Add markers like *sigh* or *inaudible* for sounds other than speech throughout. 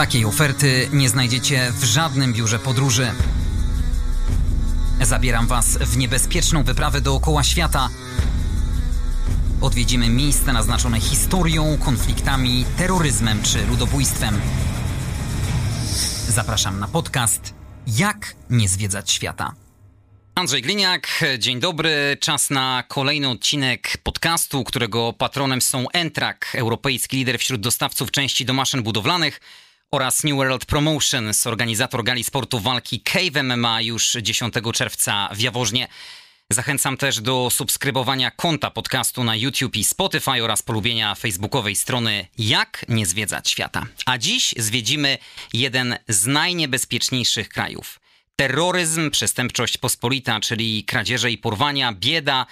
Takiej oferty nie znajdziecie w żadnym biurze podróży. Zabieram Was w niebezpieczną wyprawę dookoła świata. Odwiedzimy miejsca naznaczone historią, konfliktami, terroryzmem czy ludobójstwem. Zapraszam na podcast Jak nie zwiedzać świata. Andrzej Gliniak, dzień dobry. Czas na kolejny odcinek podcastu, którego patronem są Entrak, europejski lider wśród dostawców części do maszyn budowlanych oraz New World Promotions, organizator gali sportu walki Cave MMA już 10 czerwca w Jaworznie. Zachęcam też do subskrybowania konta podcastu na YouTube i Spotify oraz polubienia facebookowej strony Jak nie zwiedzać świata. A dziś zwiedzimy jeden z najniebezpieczniejszych krajów. Terroryzm, przestępczość pospolita, czyli kradzieże i porwania, bieda,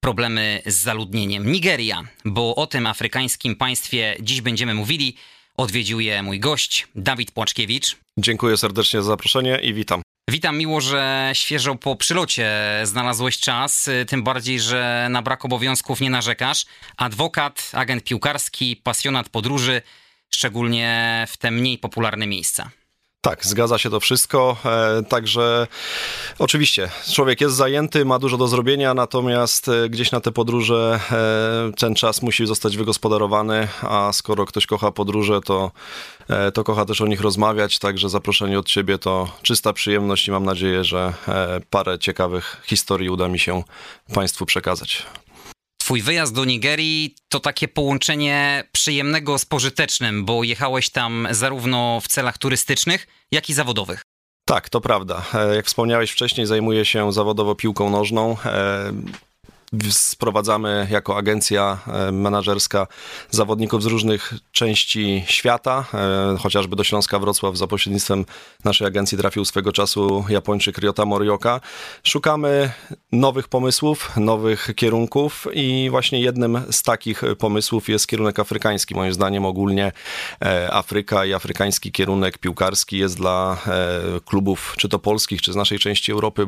problemy z zaludnieniem. Nigeria, bo o tym afrykańskim państwie dziś będziemy mówili. Odwiedził je mój gość, Dawid Płaczkiewicz. Dziękuję serdecznie za zaproszenie i witam. Witam, miło, że świeżo po przylocie znalazłeś czas, tym bardziej, że na brak obowiązków nie narzekasz. Adwokat, agent piłkarski, pasjonat podróży, szczególnie w te mniej popularne miejsca. Tak, zgadza się to wszystko. E, także oczywiście człowiek jest zajęty, ma dużo do zrobienia, natomiast e, gdzieś na te podróże e, ten czas musi zostać wygospodarowany, a skoro ktoś kocha podróże, to, to kocha też o nich rozmawiać. Także zaproszenie od ciebie to czysta przyjemność i mam nadzieję, że parę ciekawych historii uda mi się Państwu przekazać. Twój wyjazd do Nigerii to takie połączenie przyjemnego z pożytecznym, bo jechałeś tam zarówno w celach turystycznych, jak i zawodowych. Tak, to prawda. E, jak wspomniałeś wcześniej, zajmuję się zawodowo piłką nożną. Sprowadzamy jako agencja e, menedżerska zawodników z różnych części świata, e, chociażby do Śląska Wrocław za pośrednictwem naszej agencji trafił swego czasu Japończyk Ryota Morioka. Szukamy nowych pomysłów, nowych kierunków i właśnie jednym z takich pomysłów jest kierunek afrykański. Moim zdaniem ogólnie e, Afryka i afrykański kierunek piłkarski jest dla klubów, czy to polskich, czy z naszej części Europy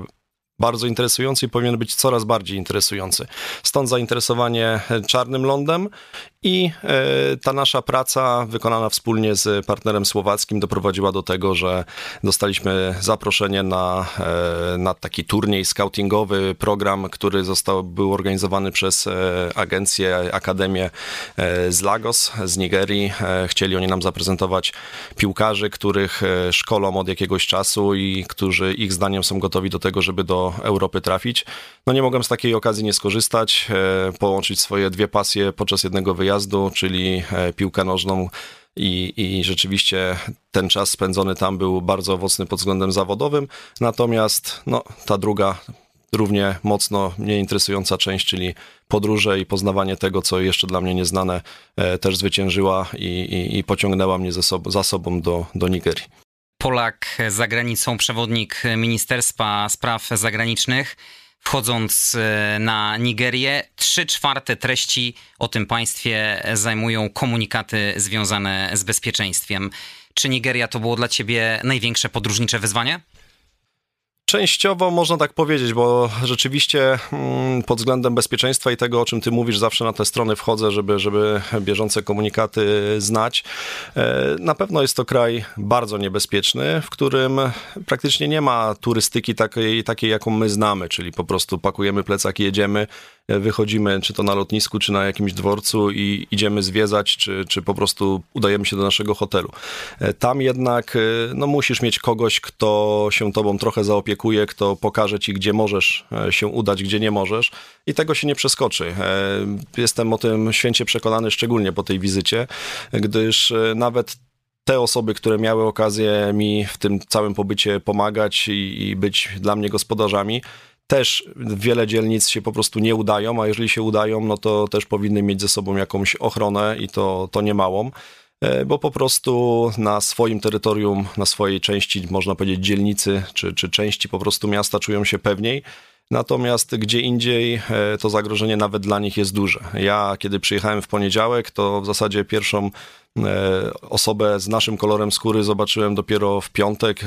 bardzo interesujący i powinien być coraz bardziej interesujący. Stąd zainteresowanie Czarnym Lądem i e, ta nasza praca wykonana wspólnie z partnerem słowackim doprowadziła do tego, że dostaliśmy zaproszenie na, e, na taki turniej scoutingowy, program, który został, był organizowany przez e, agencję, akademię z Lagos, z Nigerii. Chcieli oni nam zaprezentować piłkarzy, których szkolą od jakiegoś czasu i którzy ich zdaniem są gotowi do tego, żeby do Europy trafić. No nie mogłem z takiej okazji nie skorzystać, połączyć swoje dwie pasje podczas jednego wyjazdu czyli e, piłkę nożną. I, I rzeczywiście ten czas spędzony tam był bardzo owocny pod względem zawodowym. Natomiast no, ta druga, równie mocno mnie interesująca część, czyli podróże i poznawanie tego, co jeszcze dla mnie nieznane, e, też zwyciężyła i, i, i pociągnęła mnie sob za sobą do, do Nigerii. Polak za granicą, przewodnik Ministerstwa Spraw Zagranicznych wchodząc e, na Nigerię, trzy czwarte treści o tym państwie zajmują komunikaty związane z bezpieczeństwem. Czy Nigeria to było dla ciebie największe podróżnicze wyzwanie? Częściowo można tak powiedzieć, bo rzeczywiście mm, pod względem bezpieczeństwa i tego, o czym ty mówisz, zawsze na te strony wchodzę, żeby, żeby bieżące komunikaty znać. E, na pewno jest to kraj bardzo niebezpieczny, w którym praktycznie nie ma turystyki takiej, takiej jaką my znamy, czyli po prostu pakujemy plecak i jedziemy, wychodzimy czy to na lotnisku, czy na jakimś dworcu i idziemy zwiedzać, czy, czy po prostu udajemy się do naszego hotelu. E, tam jednak e, no, musisz mieć kogoś, kto się tobą trochę zaopiekuje, kto pokaże ci, gdzie możesz e, się udać, gdzie nie możesz i tego się nie przeskoczy. Jestem o tym święcie przekonany, szczególnie po tej wizycie, gdyż nawet te osoby, które miały okazję mi w tym całym pobycie pomagać i, i być dla mnie gospodarzami, też wiele dzielnic się po prostu nie udają, a jeżeli się udają, no to też powinny mieć ze sobą jakąś ochronę i to, to niemałą e, bo po prostu na swoim terytorium, na swojej części, można powiedzieć, dzielnicy czy, czy części po prostu miasta czują się pewniej. Natomiast gdzie indziej e, to zagrożenie nawet dla nich jest duże. Ja, kiedy przyjechałem w poniedziałek, to w zasadzie pierwszą osobę z naszym kolorem skóry zobaczyłem dopiero w piątek e,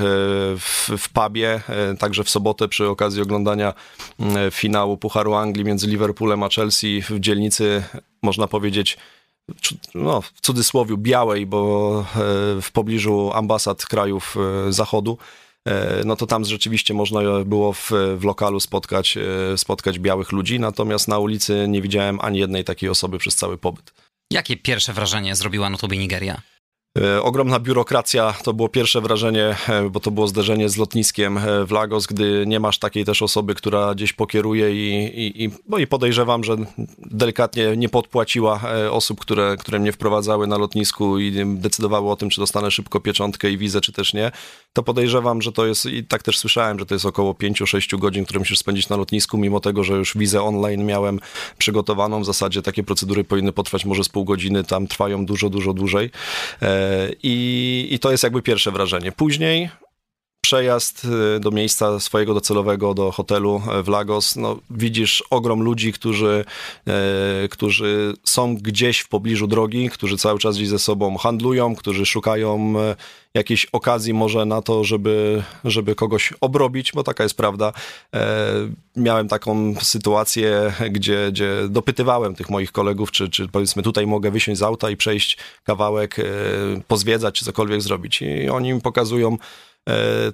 w, w pubie, e, także w sobotę przy okazji oglądania finału Pucharu Anglii między Liverpoolem a Chelsea w dzielnicy, można powiedzieć, no, w cudzysłowie białej, bo w pobliżu ambasad krajów zachodu, no to tam rzeczywiście można było w, w lokalu spotkać, spotkać białych ludzi, natomiast na ulicy nie widziałem ani jednej takiej osoby przez cały pobyt. Jakie pierwsze wrażenie zrobiła na tobie Nigeria? E, ogromna biurokracja to było pierwsze wrażenie, e, bo to było zderzenie z lotniskiem e, w Lagos, gdy nie masz takiej też osoby, która gdzieś pokieruje i, i, i, no i podejrzewam, że delikatnie nie podpłaciła osób, które, które mnie wprowadzały na lotnisku i decydowały o tym, czy dostanę szybko pieczątkę i wizę, czy też nie. To podejrzewam, że to jest, i tak też słyszałem, że to jest około 5-6 godzin, które musisz spędzić na lotnisku, mimo tego, że już wizę online miałem przygotowaną. W zasadzie takie procedury powinny potrwać może z pół godziny, tam trwają dużo, dużo dłużej. I, I to jest jakby pierwsze wrażenie. Później przejazd y, do miejsca swojego docelowego, do hotelu e, w Lagos, no, widzisz ogrom ludzi, którzy, e, którzy są gdzieś w pobliżu drogi, którzy cały czas gdzieś ze sobą handlują, którzy szukają e, jakiejś okazji może na to, żeby, żeby kogoś obrobić, bo taka jest prawda. Miałem taką sytuację, gdzie, gdzie dopytywałem tych moich kolegów, czy, czy powiedzmy tutaj mogę wysiąść z auta i przejść kawałek, pozwiedzać, czy cokolwiek zrobić. I oni mi pokazują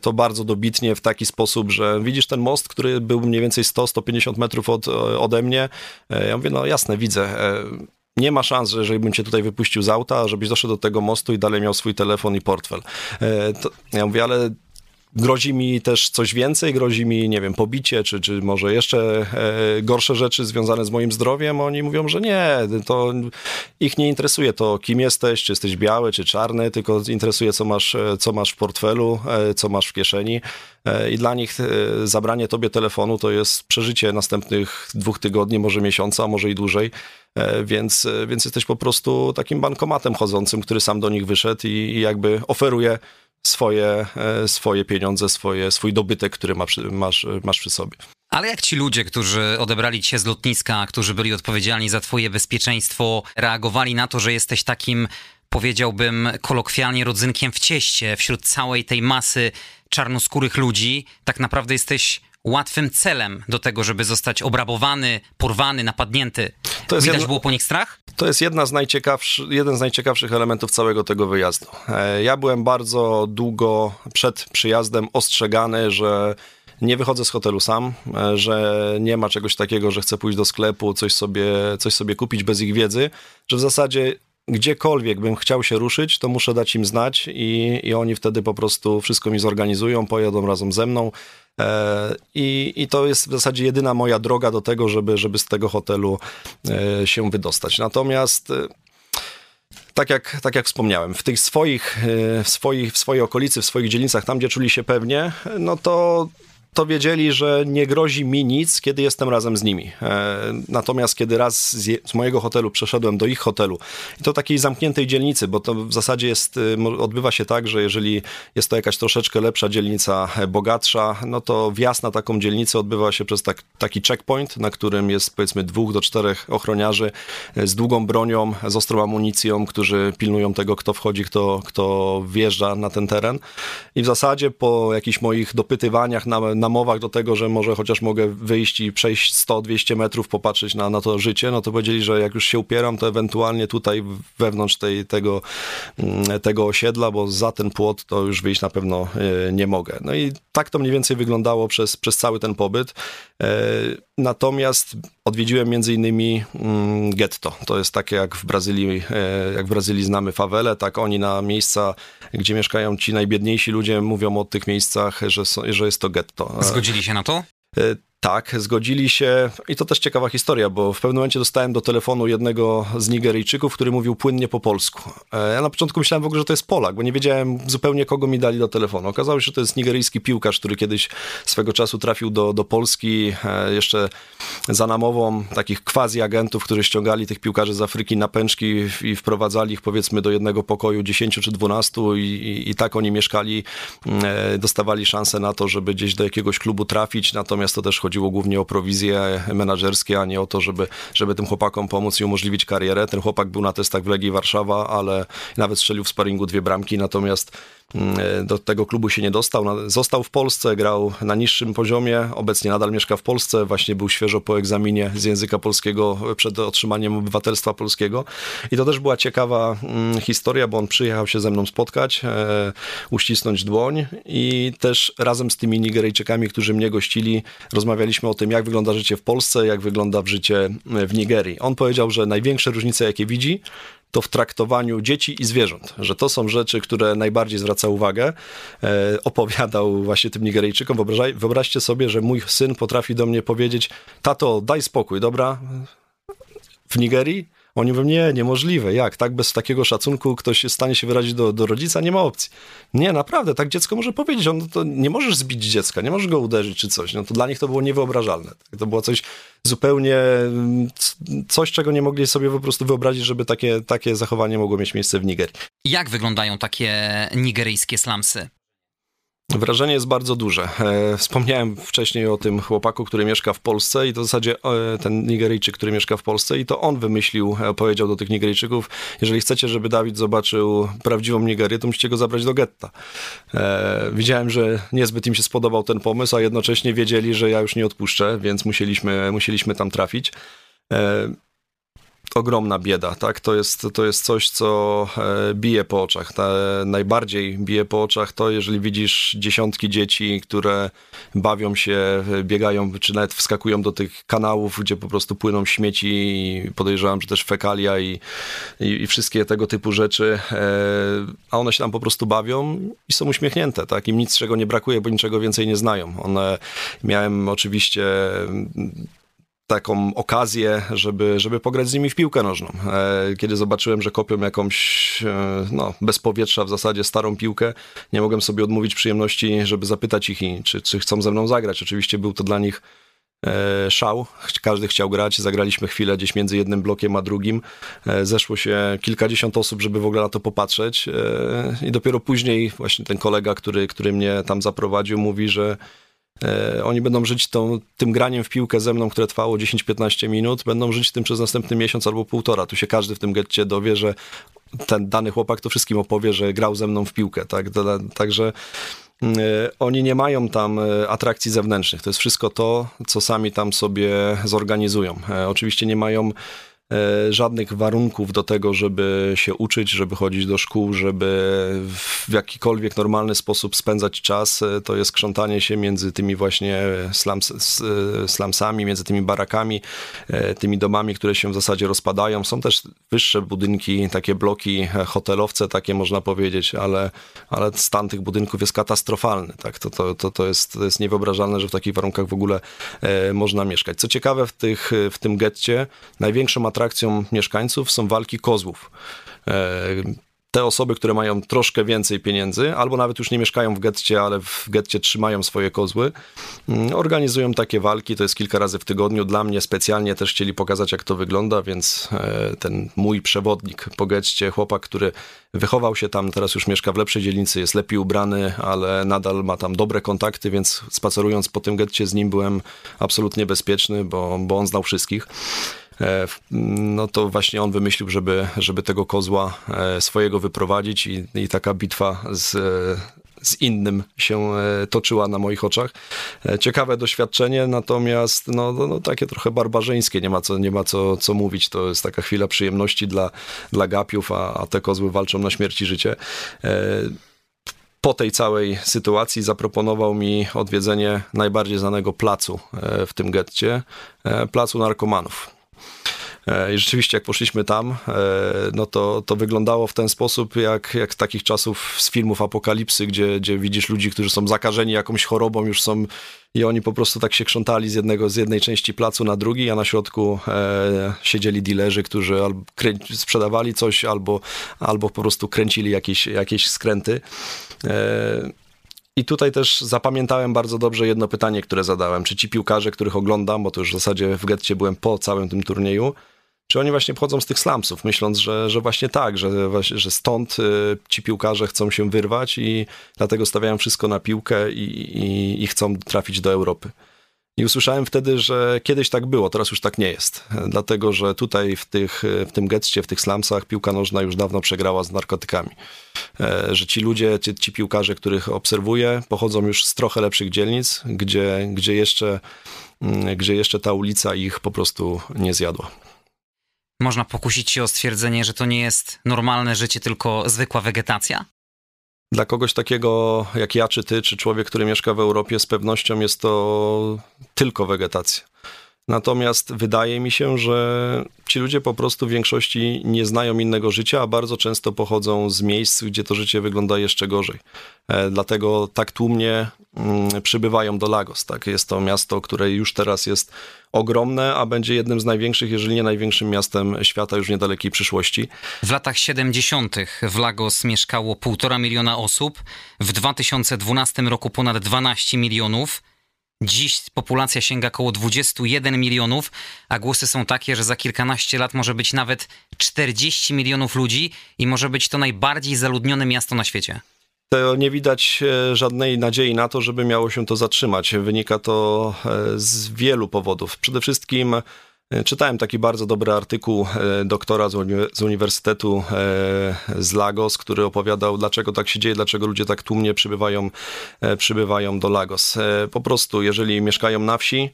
to bardzo dobitnie w taki sposób, że widzisz ten most, który był mniej więcej 100-150 metrów od, ode mnie. E, ja mówię, no jasne, widzę e, nie ma szans, że jeżeli bym cię tutaj wypuścił z auta, żebyś doszedł do tego mostu i dalej miał swój telefon i portfel. To, ja mówię, ale grozi mi też coś więcej, grozi mi, nie wiem, pobicie, czy, czy może jeszcze e, gorsze rzeczy związane z moim zdrowiem. Oni mówią, że nie, to ich nie interesuje to, kim jesteś, czy jesteś biały, czy czarny, tylko interesuje, co masz, e, co masz w portfelu, e, co masz w kieszeni. I dla nich zabranie tobie telefonu to jest przeżycie następnych dwóch tygodni, może miesiąca, może i dłużej. Więc, więc jesteś po prostu takim bankomatem chodzącym, który sam do nich wyszedł i, i jakby oferuje swoje, e, swoje pieniądze, swoje, swój dobytek, który masz, masz, masz przy sobie. Ale jak ci ludzie, którzy odebrali cię z lotniska, którzy byli odpowiedzialni za twoje bezpieczeństwo, reagowali na to, że jesteś takim, powiedziałbym kolokwialnie, rodzynkiem w cieście wśród całej tej masy czarnoskórych ludzi, tak naprawdę jesteś łatwym celem do tego, żeby zostać obrabowany, porwany, napadnięty. To jest Widać jedno... było po nich strach? To jest jedna z najciekawszy, jeden z najciekawszych elementów całego tego wyjazdu. E, ja byłem bardzo długo przed przyjazdem ostrzegany, że nie wychodzę z hotelu sam, e, że nie ma czegoś takiego, że chcę pójść do sklepu, coś sobie, coś sobie kupić bez ich wiedzy, że w zasadzie gdziekolwiek bym chciał się ruszyć, to muszę dać im znać i, i oni wtedy po prostu wszystko mi zorganizują, pojadą razem ze mną. E, I, I to jest w zasadzie jedyna moja droga do tego, żeby, żeby z tego hotelu e, się wydostać. Natomiast e, tak jak, tak jak wspomniałem, w tych swoich, w swoich, w swojej okolicy, w swoich dzielnicach, tam gdzie czuli się pewnie, no to to wiedzieli, że nie grozi mi nic, kiedy jestem razem z nimi. E, natomiast kiedy raz z, z, mojego hotelu przeszedłem do ich hotelu, i to takiej zamkniętej dzielnicy, bo to w zasadzie jest, y, odbywa się tak, że jeżeli jest to jakaś troszeczkę lepsza dzielnica, e, bogatsza, no to wjazd na taką dzielnicę odbywa się przez tak, taki checkpoint, na którym jest powiedzmy dwóch do czterech ochroniarzy e, z długą bronią, z ostrą amunicją, którzy pilnują tego, kto wchodzi, kto, kto wjeżdża na ten teren. I w zasadzie po jakichś moich dopytywaniach na namowach do tego, że może chociaż mogę wyjść i przejść 100-200 metrów, popatrzeć na, na to życie, no to powiedzieli, że jak już się upieram, to ewentualnie tutaj wewnątrz tej, tego, mm, tego osiedla, bo za ten płot to już wyjść na pewno e, nie mogę. No i tak to mniej więcej wyglądało przez, przez cały ten pobyt. E, natomiast odwiedziłem między innymi mm, getto. To jest takie jak w Brazylii, e, jak w Brazylii znamy fawele, tak oni na miejsca, gdzie mieszkają ci najbiedniejsi ludzie mówią o tych miejscach, że, że jest to getto. Zgodzili się na to? Tak, zgodzili się i to też ciekawa historia, bo w pewnym momencie dostałem do telefonu jednego z Nigeryjczyków, który mówił płynnie po polsku. E, ja na początku myślałem w ogóle, że to jest Polak, bo nie wiedziałem zupełnie kogo mi dali do telefonu. Okazało się, że to jest nigeryjski piłkarz, który kiedyś swego czasu trafił do, do Polski e, jeszcze za namową takich quasi agentów, którzy ściągali tych piłkarzy z Afryki na pęczki i wprowadzali ich powiedzmy do jednego pokoju 10 czy 12 i, i, i tak oni mieszkali, mm, e, dostawali szansę na to, żeby gdzieś do jakiegoś klubu trafić, natomiast to też chodzi chodziło głównie o prowizje menadżerskie, a nie o to, żeby, żeby tym chłopakom pomóc i umożliwić karierę. Ten chłopak był na testach w Legii Warszawa, ale nawet strzelił w sparingu dwie bramki, natomiast do tego klubu się nie dostał. Został w Polsce, grał na niższym poziomie, obecnie nadal mieszka w Polsce, właśnie był świeżo po egzaminie z języka polskiego przed otrzymaniem obywatelstwa polskiego. I to też była ciekawa mm, historia, bo on przyjechał się ze mną spotkać, e, uścisnąć dłoń i też razem z tymi Nigeryjczykami, którzy mnie gościli, rozmawialiśmy o tym, jak wygląda życie w Polsce, jak wygląda życie w Nigerii. On powiedział, że największe różnice, jakie widzi, to w traktowaniu dzieci i zwierząt, że to są rzeczy, które najbardziej zwraca uwagę. E, opowiadał właśnie tym Nigeryjczykom. wyobraźcie sobie, że mój syn potrafi do mnie powiedzieć: Tato, daj spokój, dobra? W Nigerii oni mówią, nie, niemożliwe, jak? Tak bez takiego szacunku ktoś jest w stanie się wyrazić do, do rodzica? Nie ma opcji. Nie, naprawdę, tak dziecko może powiedzieć, on to nie możesz zbić dziecka, nie możesz go uderzyć czy coś. No to dla nich to było niewyobrażalne. To było coś zupełnie, coś czego nie mogli sobie po prostu wyobrazić, żeby takie, takie zachowanie mogło mieć miejsce w Nigerii. Jak wyglądają takie nigeryjskie slumsy? Wrażenie jest bardzo duże. E, wspomniałem wcześniej o tym chłopaku, który mieszka w Polsce i to w zasadzie e, ten Nigeryjczyk, który mieszka w Polsce i to on wymyślił, e, powiedział do tych Nigeryjczyków, jeżeli chcecie, żeby Dawid zobaczył prawdziwą Nigerię, to musicie go zabrać do getta. Widziałem, że niezbyt im się spodobał ten pomysł, a jednocześnie wiedzieli, że ja już nie odpuszczę, więc musieliśmy, musieliśmy tam trafić ogromna bieda, tak? To jest, to jest coś, co e, bije po oczach. Najbardziej bije po oczach to, jeżeli widzisz dziesiątki dzieci, które bawią się, biegają, czy nawet wskakują do tych kanałów, gdzie po prostu płyną śmieci i podejrzewam, że też fekalia i, i, i wszystkie tego typu rzeczy, e, a one się tam po prostu bawią i są uśmiechnięte, tak? Im nic czego nie brakuje, bo niczego więcej nie znają. One, miałem oczywiście taką okazję, żeby, żeby pograć z nimi w piłkę nożną. E, kiedy zobaczyłem, że kopią jakąś, e, no, bez powietrza w zasadzie starą piłkę, nie mogłem sobie odmówić przyjemności, żeby zapytać ich, czy, czy chcą ze mną zagrać. Oczywiście był to dla nich e, szał. Każdy chciał grać. Zagraliśmy chwilę gdzieś między jednym blokiem a drugim. Zeszło się kilkadziesiąt osób, żeby w ogóle na to popatrzeć. I dopiero później właśnie ten kolega, który, który mnie tam zaprowadził, mówi, że oni będą żyć tą, tym graniem w piłkę ze mną, które trwało 10-15 minut, będą żyć tym przez następny miesiąc albo półtora. Tu się każdy w tym getcie dowie, że ten dany chłopak to wszystkim opowie, że grał ze mną w piłkę. Tak? Także mm, e, oni nie mają tam e, atrakcji zewnętrznych. To jest wszystko to, co sami tam sobie zorganizują. Oczywiście nie mają E, żadnych warunków do tego, żeby się uczyć, żeby chodzić do szkół, żeby w jakikolwiek normalny sposób spędzać czas. E, to jest krzątanie się między tymi właśnie slums, e, slumsami, między tymi barakami, tymi domami, które się w zasadzie rozpadają. Są też wyższe budynki, takie bloki hotelowce, takie można powiedzieć, ale, ale stan tych budynków jest katastrofalny. Tak? To, to, to, to, jest, to jest niewyobrażalne, że w takich warunkach w ogóle można mieszkać. Co ciekawe, w, tych, w tym getcie największą atrakcją atrakcją mieszkańców są walki kozłów. E, te osoby, które mają troszkę więcej pieniędzy, albo nawet już nie mieszkają w getcie, ale w getcie trzymają swoje kozły, mm, organizują takie walki, to jest kilka razy w tygodniu. Dla mnie specjalnie też chcieli pokazać, jak to wygląda, więc e, ten mój przewodnik po getcie, chłopak, który wychował się tam, teraz już mieszka w lepszej dzielnicy, jest lepiej ubrany, ale nadal ma tam dobre kontakty, więc spacerując po tym getcie z nim byłem absolutnie bezpieczny, bo, bo on znał wszystkich. E, no to właśnie on wymyślił, żeby, żeby tego kozła e, swojego wyprowadzić i, i taka bitwa z, z innym się e, toczyła na moich oczach. Ciekawe doświadczenie, natomiast no, no, no, takie trochę barbarzyńskie, nie ma, co, nie ma co, co mówić. To jest taka chwila przyjemności dla, dla gapiów, a, a te kozły walczą na śmierć i życie. Po tej całej sytuacji zaproponował mi odwiedzenie najbardziej znanego placu w tym getcie, placu narkomanów. E, I rzeczywiście, jak poszliśmy tam, e, no to, to wyglądało w ten sposób, jak, jak z takich czasów z filmów apokalipsy, gdzie, gdzie widzisz ludzi, którzy są zakażeni jakąś chorobą, już są i oni po prostu tak się krzątali z, jednego, z jednej części placu na drugi, a na środku e, siedzieli dealerzy, którzy albo sprzedawali coś, albo, albo po prostu kręcili jakieś, jakieś skręty. E, i tutaj też zapamiętałem bardzo dobrze jedno pytanie, które zadałem. Czy ci piłkarze, których oglądam, bo to już w zasadzie w getcie byłem po całym tym turnieju, czy oni właśnie pochodzą z tych slumsów, myśląc, że, że właśnie tak, że, że stąd y, ci piłkarze chcą się wyrwać i dlatego stawiają wszystko na piłkę i, i, i chcą trafić do Europy. I usłyszałem wtedy, że kiedyś tak było, teraz już tak nie jest. Dlatego, że tutaj w, tych, w tym getcie, w tych slumsach piłka nożna już dawno przegrała z narkotykami. E, że ci ludzie, ci, ci piłkarze, których obserwuję, pochodzą już z trochę lepszych dzielnic, gdzie, gdzie, jeszcze, mm, gdzie jeszcze ta ulica ich po prostu nie zjadła. Można pokusić się o stwierdzenie, że to nie jest normalne życie, tylko zwykła wegetacja? Dla kogoś takiego jak ja, czy ty, czy człowiek, który mieszka w Europie, z pewnością jest to tylko wegetacja. Natomiast wydaje mi się, że ci ludzie po prostu w większości nie znają innego życia, a bardzo często pochodzą z miejsc, gdzie to życie wygląda jeszcze gorzej. E, dlatego tak tłumnie mm, przybywają do Lagos. Tak? Jest to miasto, które już teraz jest ogromne, a będzie jednym z największych, jeżeli nie największym miastem świata już w niedalekiej przyszłości. W latach 70. w Lagos mieszkało 1,5 miliona osób, w 2012 roku ponad 12 milionów. Dziś populacja sięga około 21 milionów, a głosy są takie, że za kilkanaście lat może być nawet 40 milionów ludzi i może być to najbardziej zaludnione miasto na świecie. To nie widać e, żadnej nadziei na to, żeby miało się to zatrzymać. Wynika to e, z wielu powodów. Przede wszystkim czytałem taki bardzo dobry artykuł e, doktora z Uniwersytetu e, z Lagos, który opowiadał, dlaczego tak się dzieje, dlaczego ludzie tak tłumnie przybywają, przybywają do Lagos. Po prostu, jeżeli mieszkają na wsi,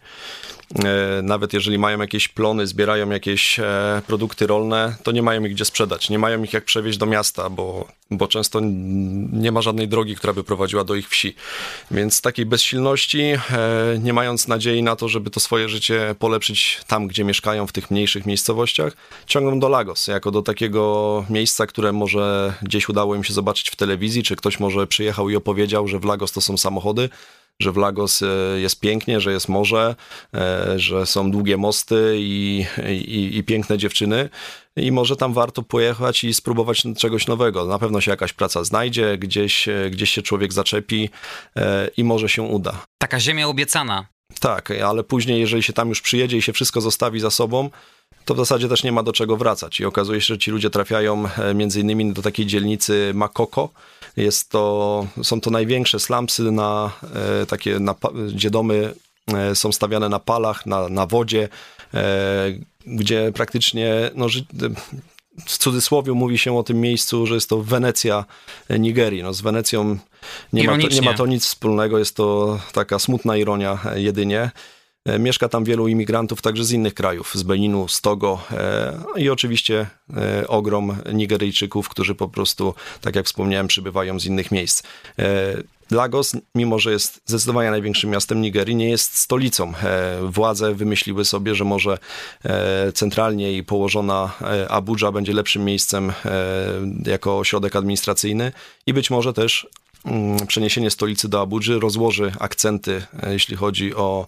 nawet jeżeli mają jakieś plony, zbierają jakieś produkty rolne, to nie mają ich gdzie sprzedać. Nie mają ich jak przewieźć do miasta, bo, bo często nie ma żadnej drogi, która by prowadziła do ich wsi. Więc takiej bezsilności, nie mając nadziei na to, żeby to swoje życie polepszyć tam, gdzie mieszkają w tych mniejszych miejscowościach, ciągną do Lagos, jako do takiego miejsca, które może gdzieś udało im się zobaczyć w telewizji, czy ktoś może przyjechał i opowiedział, że w Lagos to są samochody, że w Lagos e, jest pięknie, że jest morze, e, że są długie mosty i, i, i, piękne dziewczyny. I może tam warto pojechać i spróbować czegoś nowego. Na pewno się jakaś praca znajdzie, gdzieś, e, gdzieś się człowiek zaczepi i może się uda. Taka ziemia obiecana. Tak, ale później, jeżeli się tam już przyjedzie i się wszystko zostawi za sobą, to w zasadzie też nie ma do czego wracać. I okazuje się, że ci ludzie trafiają e, między innymi do takiej dzielnicy Makoko. Jest to, są to największe slumsy, na, e, takie, na, gdzie domy e, są stawiane na palach, na, na wodzie, gdzie praktycznie no, w cudzysłowie mówi się o tym miejscu, że jest to Wenecja Nigerii. No, z Wenecją nie ma, to, nie ma to nic wspólnego, jest to taka smutna ironia jedynie. E, mieszka tam wielu imigrantów także z innych krajów, z Beninu, z Togo e, i oczywiście e, ogrom Nigeryjczyków, którzy po prostu, tak jak wspomniałem, przybywają z innych miejsc. Lagos, mimo że jest zdecydowanie największym miastem Nigerii, nie jest stolicą. Władze wymyśliły sobie, że może centralnie i położona Abuja będzie lepszym miejscem jako ośrodek administracyjny i być może też przeniesienie stolicy do Abudży rozłoży akcenty, jeśli chodzi o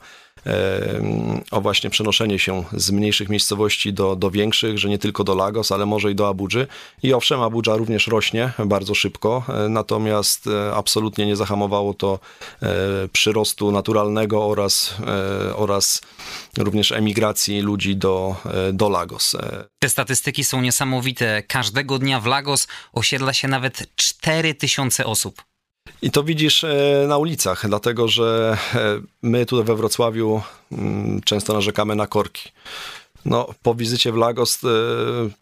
o właśnie przenoszenie się z mniejszych miejscowości do, do większych, że nie tylko do Lagos, ale może i do Abudży. I owszem, Abudża również rośnie bardzo szybko, e, natomiast e, absolutnie nie zahamowało to e, przyrostu naturalnego oraz, oraz również emigracji ludzi do, do Lagos. Te statystyki są niesamowite. Każdego dnia w Lagos osiedla się nawet 4000 osób. I to widzisz e, na ulicach, dlatego że e, my tutaj we Wrocławiu mm, często narzekamy na korki. No, po wizycie w Lagos, e,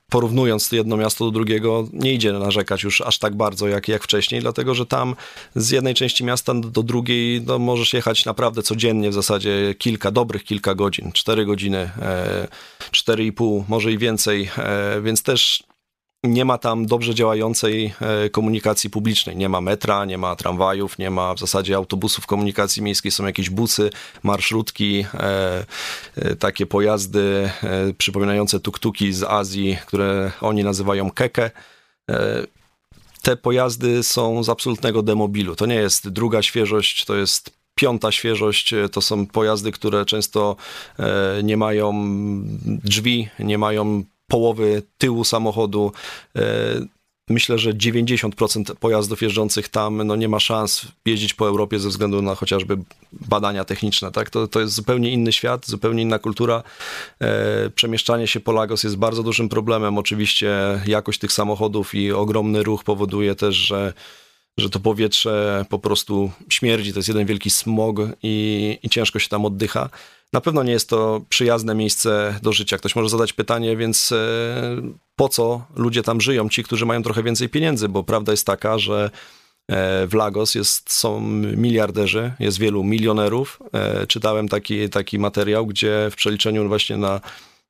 porównując jedno miasto do drugiego, nie idzie narzekać już aż tak bardzo jak, jak wcześniej, dlatego że tam z jednej części miasta do drugiej no, możesz jechać naprawdę codziennie, w zasadzie kilka, dobrych kilka godzin, cztery godziny, cztery i pół, może i więcej, więc też nie ma tam dobrze działającej e, komunikacji publicznej. Nie ma metra, nie ma tramwajów, nie ma w zasadzie autobusów komunikacji miejskiej, są jakieś busy, marszrutki, e, e, takie pojazdy przypominające tuktuki z Azji, które oni nazywają keke. Te pojazdy są z absolutnego demobilu. To nie jest druga świeżość, to jest piąta świeżość. To są pojazdy, które często nie mają drzwi, nie mają połowy tyłu samochodu. E, myślę, że 90% pojazdów jeżdżących tam no nie ma szans jeździć po Europie ze względu na chociażby badania techniczne. Tak? To, to jest zupełnie inny świat, zupełnie inna kultura. E, przemieszczanie się po Lagos jest bardzo dużym problemem. Oczywiście jakość tych samochodów i ogromny ruch powoduje też, że że to powietrze po prostu śmierdzi, to jest jeden wielki smog i, i ciężko się tam oddycha. Na pewno nie jest to przyjazne miejsce do życia. Ktoś może zadać pytanie, więc e, po co ludzie tam żyją, ci, którzy mają trochę więcej pieniędzy, bo prawda jest taka, że e, w Lagos jest, są miliarderzy, jest wielu milionerów. E, czytałem taki, taki materiał, gdzie w przeliczeniu właśnie na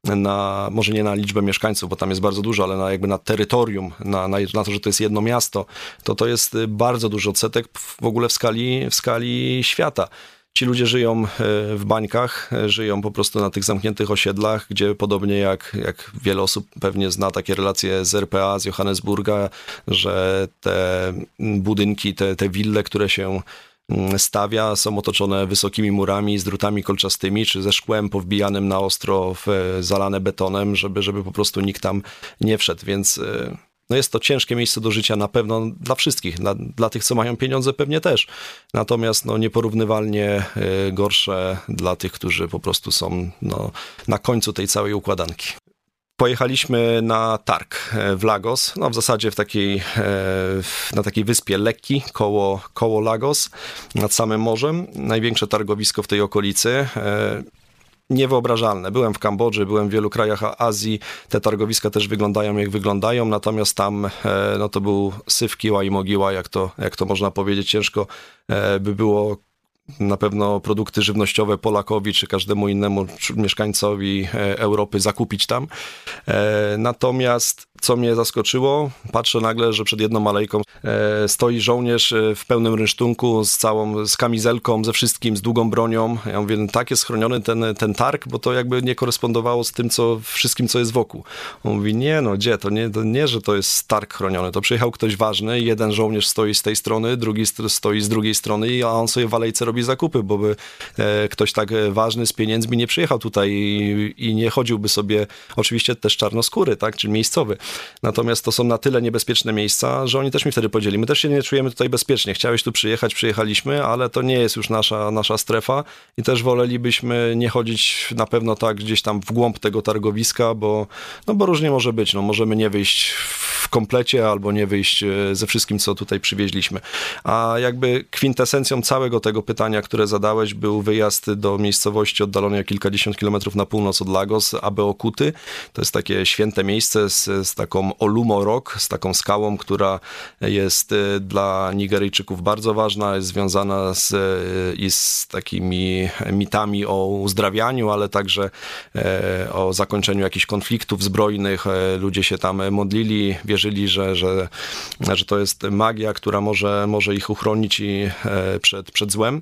na, może nie na liczbę mieszkańców, bo tam jest bardzo dużo, ale na, jakby na terytorium, na, na, na, to, że to jest jedno miasto, to to jest bardzo duży odsetek w ogóle w skali, w skali świata. Ci ludzie żyją e, w bańkach, e, żyją po prostu na tych zamkniętych osiedlach, gdzie podobnie jak, jak wiele osób pewnie zna takie relacje z RPA, z Johannesburga, że te budynki, te, te wille, które się stawia, są otoczone wysokimi murami z drutami kolczastymi, czy ze szkłem powbijanym na ostro, w, zalane betonem, żeby, żeby po prostu nikt tam nie wszedł, więc e, no jest to ciężkie miejsce do życia na pewno dla wszystkich, dla, dla tych, co mają pieniądze pewnie też. Natomiast no, nieporównywalnie y, gorsze dla tych, którzy po prostu są no, na końcu tej całej układanki. Pojechaliśmy na targ e, w Lagos, no w zasadzie w takiej, e, na takiej wyspie Lekki koło, koło Lagos, nad samym morzem. Największe targowisko w tej okolicy. E, niewyobrażalne. Byłem w Kambodży, byłem w wielu krajach Azji, te targowiska też wyglądają jak wyglądają, natomiast tam no to był syf kiła i mogiła, jak to, jak to można powiedzieć, ciężko by było na pewno produkty żywnościowe Polakowi czy każdemu innemu mieszkańcowi e, Europy zakupić tam. Natomiast co mnie zaskoczyło, patrzę nagle, że przed jedną alejką e, stoi żołnierz e, w pełnym rynsztunku z całą, z kamizelką, ze wszystkim, z długą bronią. Ja mówię, no tak jest chroniony ten, ten targ, bo to jakby nie korespondowało z tym, co wszystkim, co jest wokół. On mówi, nie no, gdzie, to nie, to nie, że to jest targ chroniony, to przyjechał ktoś ważny, jeden żołnierz stoi z tej strony, drugi stoi z drugiej strony, a on sobie w alejce robi zakupy, bo by e, ktoś tak ważny z pieniędzmi nie przyjechał tutaj i, i nie chodziłby sobie, oczywiście też czarnoskóry, tak, czyli miejscowy. Natomiast to są na tyle niebezpieczne miejsca, że oni też mi wtedy powiedzieli, my też się nie czujemy tutaj bezpiecznie. Chciałeś tu przyjechać, przyjechaliśmy, ale to nie jest już nasza, nasza strefa i też wolelibyśmy nie chodzić na pewno tak gdzieś tam w głąb tego targowiska, bo, no bo różnie może być. No, możemy nie wyjść w komplecie albo nie wyjść e, ze wszystkim, co tutaj przywieźliśmy. A jakby kwintesencją całego tego pytania, które zadałeś, był wyjazd do miejscowości oddalonej o kilkadziesiąt kilometrów na północ od Lagos, Abeokuty. To jest takie święte miejsce z, z taką Olumo Rock, z taką skałą, która jest y, dla Nigeryjczyków bardzo ważna, jest związana z, y, z takimi mitami o uzdrawianiu, ale także e, o zakończeniu jakichś konfliktów zbrojnych. E, ludzie się tam modlili, wierzyli, że, że, że to jest magia, która może, może ich uchronić i, e, przed, przed złem.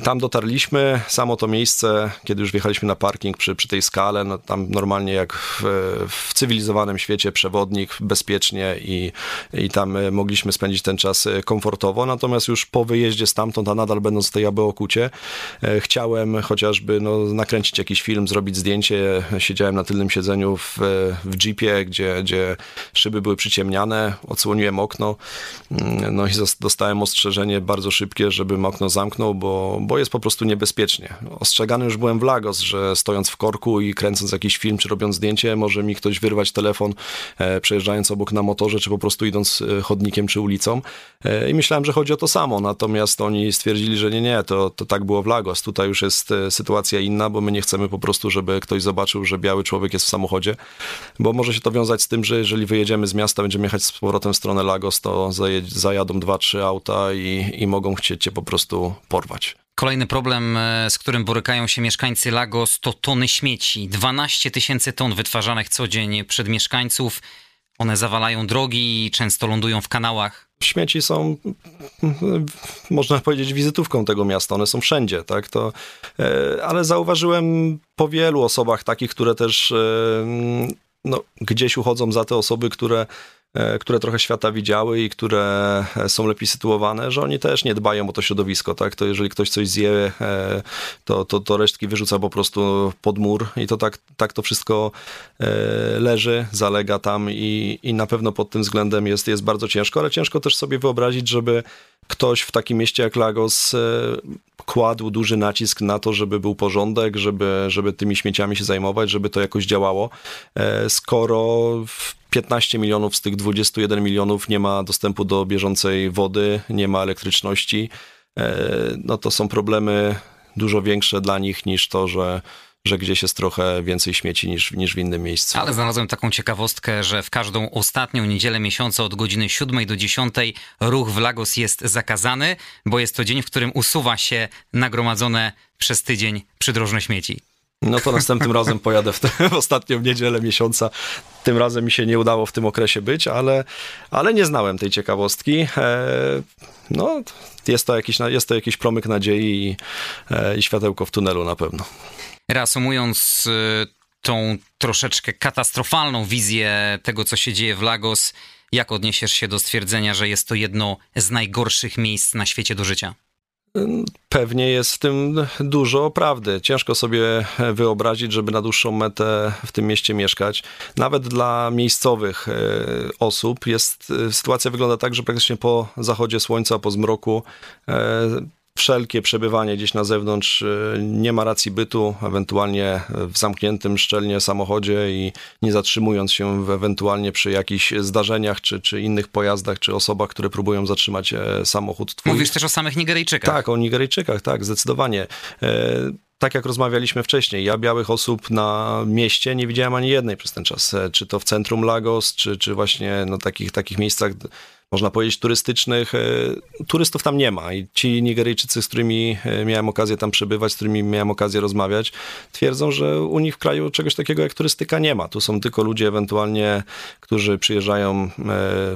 Tam dotarliśmy, samo to miejsce, kiedy już wjechaliśmy na parking przy, przy tej skale, no tam normalnie jak w, w cywilizowanym świecie przewodnik, bezpiecznie i, i tam e, mogliśmy spędzić ten czas e, komfortowo. Natomiast już po wyjeździe stamtąd, a nadal będąc w tej Abeokucie, e, chciałem chociażby no, nakręcić jakiś film, zrobić zdjęcie. Siedziałem na tylnym siedzeniu w, w jeepie, gdzie, gdzie szyby były przyciemniane, odsłoniłem okno, mm, no i dostałem ostrzeżenie bardzo szybkie, żebym okno zamknął, bo, bo jest po prostu niebezpiecznie. Ostrzegany już byłem w Lagos, że stojąc w korku i kręcąc jakiś film, czy robiąc zdjęcie, może mi ktoś wyrwać telefon, e, przejeżdżając obok na motorze, czy po prostu idąc e, chodnikiem, czy ulicą. E, I myślałem, że chodzi o to samo, natomiast oni stwierdzili, że nie, nie, to, to tak było w Lagos. Tutaj już jest sytuacja inna, bo my nie chcemy po prostu, żeby ktoś zobaczył, że biały człowiek jest w samochodzie, bo może się to wiązać z tym, że jeżeli wyjedziemy z miasta, będziemy jechać z powrotem w stronę Lagos, to zajadą dwa, trzy auta i, i mogą chcieć cię po prostu porwać. Kolejny problem, e, z którym borykają się mieszkańcy Lagos, to tony śmieci. 12 tysięcy ton wytwarzanych co dzień przed mieszkańców. One zawalają drogi i często lądują w kanałach. Śmieci są, można powiedzieć, wizytówką tego miasta. One są wszędzie, tak? To, e, ale zauważyłem po wielu osobach takich, które też e, no, gdzieś uchodzą za te osoby, które które trochę świata widziały i które e, są lepiej sytuowane, że oni też nie dbają o to środowisko, tak? To jeżeli ktoś coś zje, e, to, to, to resztki wyrzuca po prostu pod mur i to tak, tak to wszystko leży, zalega tam i, i na pewno pod tym względem jest, jest bardzo ciężko, ale ciężko też sobie wyobrazić, żeby ktoś w takim mieście jak Lagos kładł duży nacisk na to, żeby był porządek, żeby, żeby tymi śmieciami się zajmować, żeby to jakoś działało. Skoro 15 milionów z tych 21 milionów nie ma dostępu do bieżącej wody, nie ma elektryczności, no to są problemy dużo większe dla nich niż to, że że gdzieś jest trochę więcej śmieci niż, niż w innym miejscu. Ale znalazłem taką ciekawostkę, że w każdą ostatnią niedzielę miesiąca od godziny 7 do 10 ruch w Lagos jest zakazany, bo jest to dzień, w którym usuwa się nagromadzone przez tydzień przydrożne śmieci. No to następnym razem pojadę w, te, w ostatnią niedzielę miesiąca. Tym razem mi się nie udało w tym okresie być, ale, ale nie znałem tej ciekawostki. E, no, jest to jakiś, jest to jakiś promyk nadziei i, e, i światełko w tunelu na pewno. Reasumując y, tą troszeczkę katastrofalną wizję tego, co się dzieje w Lagos, jak odniesiesz się do stwierdzenia, że jest to jedno z najgorszych miejsc na świecie do życia? Pewnie jest w tym dużo prawdy. Ciężko sobie wyobrazić, żeby na dłuższą metę w tym mieście mieszkać. Nawet dla miejscowych e, osób jest e, sytuacja wygląda tak, że praktycznie po zachodzie słońca, po zmroku e, wszelkie przebywanie gdzieś na zewnątrz y, nie ma racji bytu, ewentualnie w zamkniętym szczelnie samochodzie i nie zatrzymując się w, ewentualnie przy jakichś zdarzeniach, czy, czy innych pojazdach, czy osobach, które próbują zatrzymać e, samochód. Twój. Mówisz też o samych Nigeryjczykach. Tak, o Nigeryjczykach, tak, zdecydowanie e, tak jak rozmawialiśmy wcześniej, ja białych osób na mieście nie widziałem ani jednej przez ten czas. E, czy to w centrum Lagos, czy, czy właśnie no, takich, takich miejscach można powiedzieć, turystycznych. E, turystów tam nie ma i ci Nigeryjczycy, z którymi e, miałem okazję tam przebywać, z którymi miałem okazję rozmawiać, twierdzą, że u nich w kraju czegoś takiego jak turystyka nie ma. Tu są tylko ludzie ewentualnie, którzy przyjeżdżają e,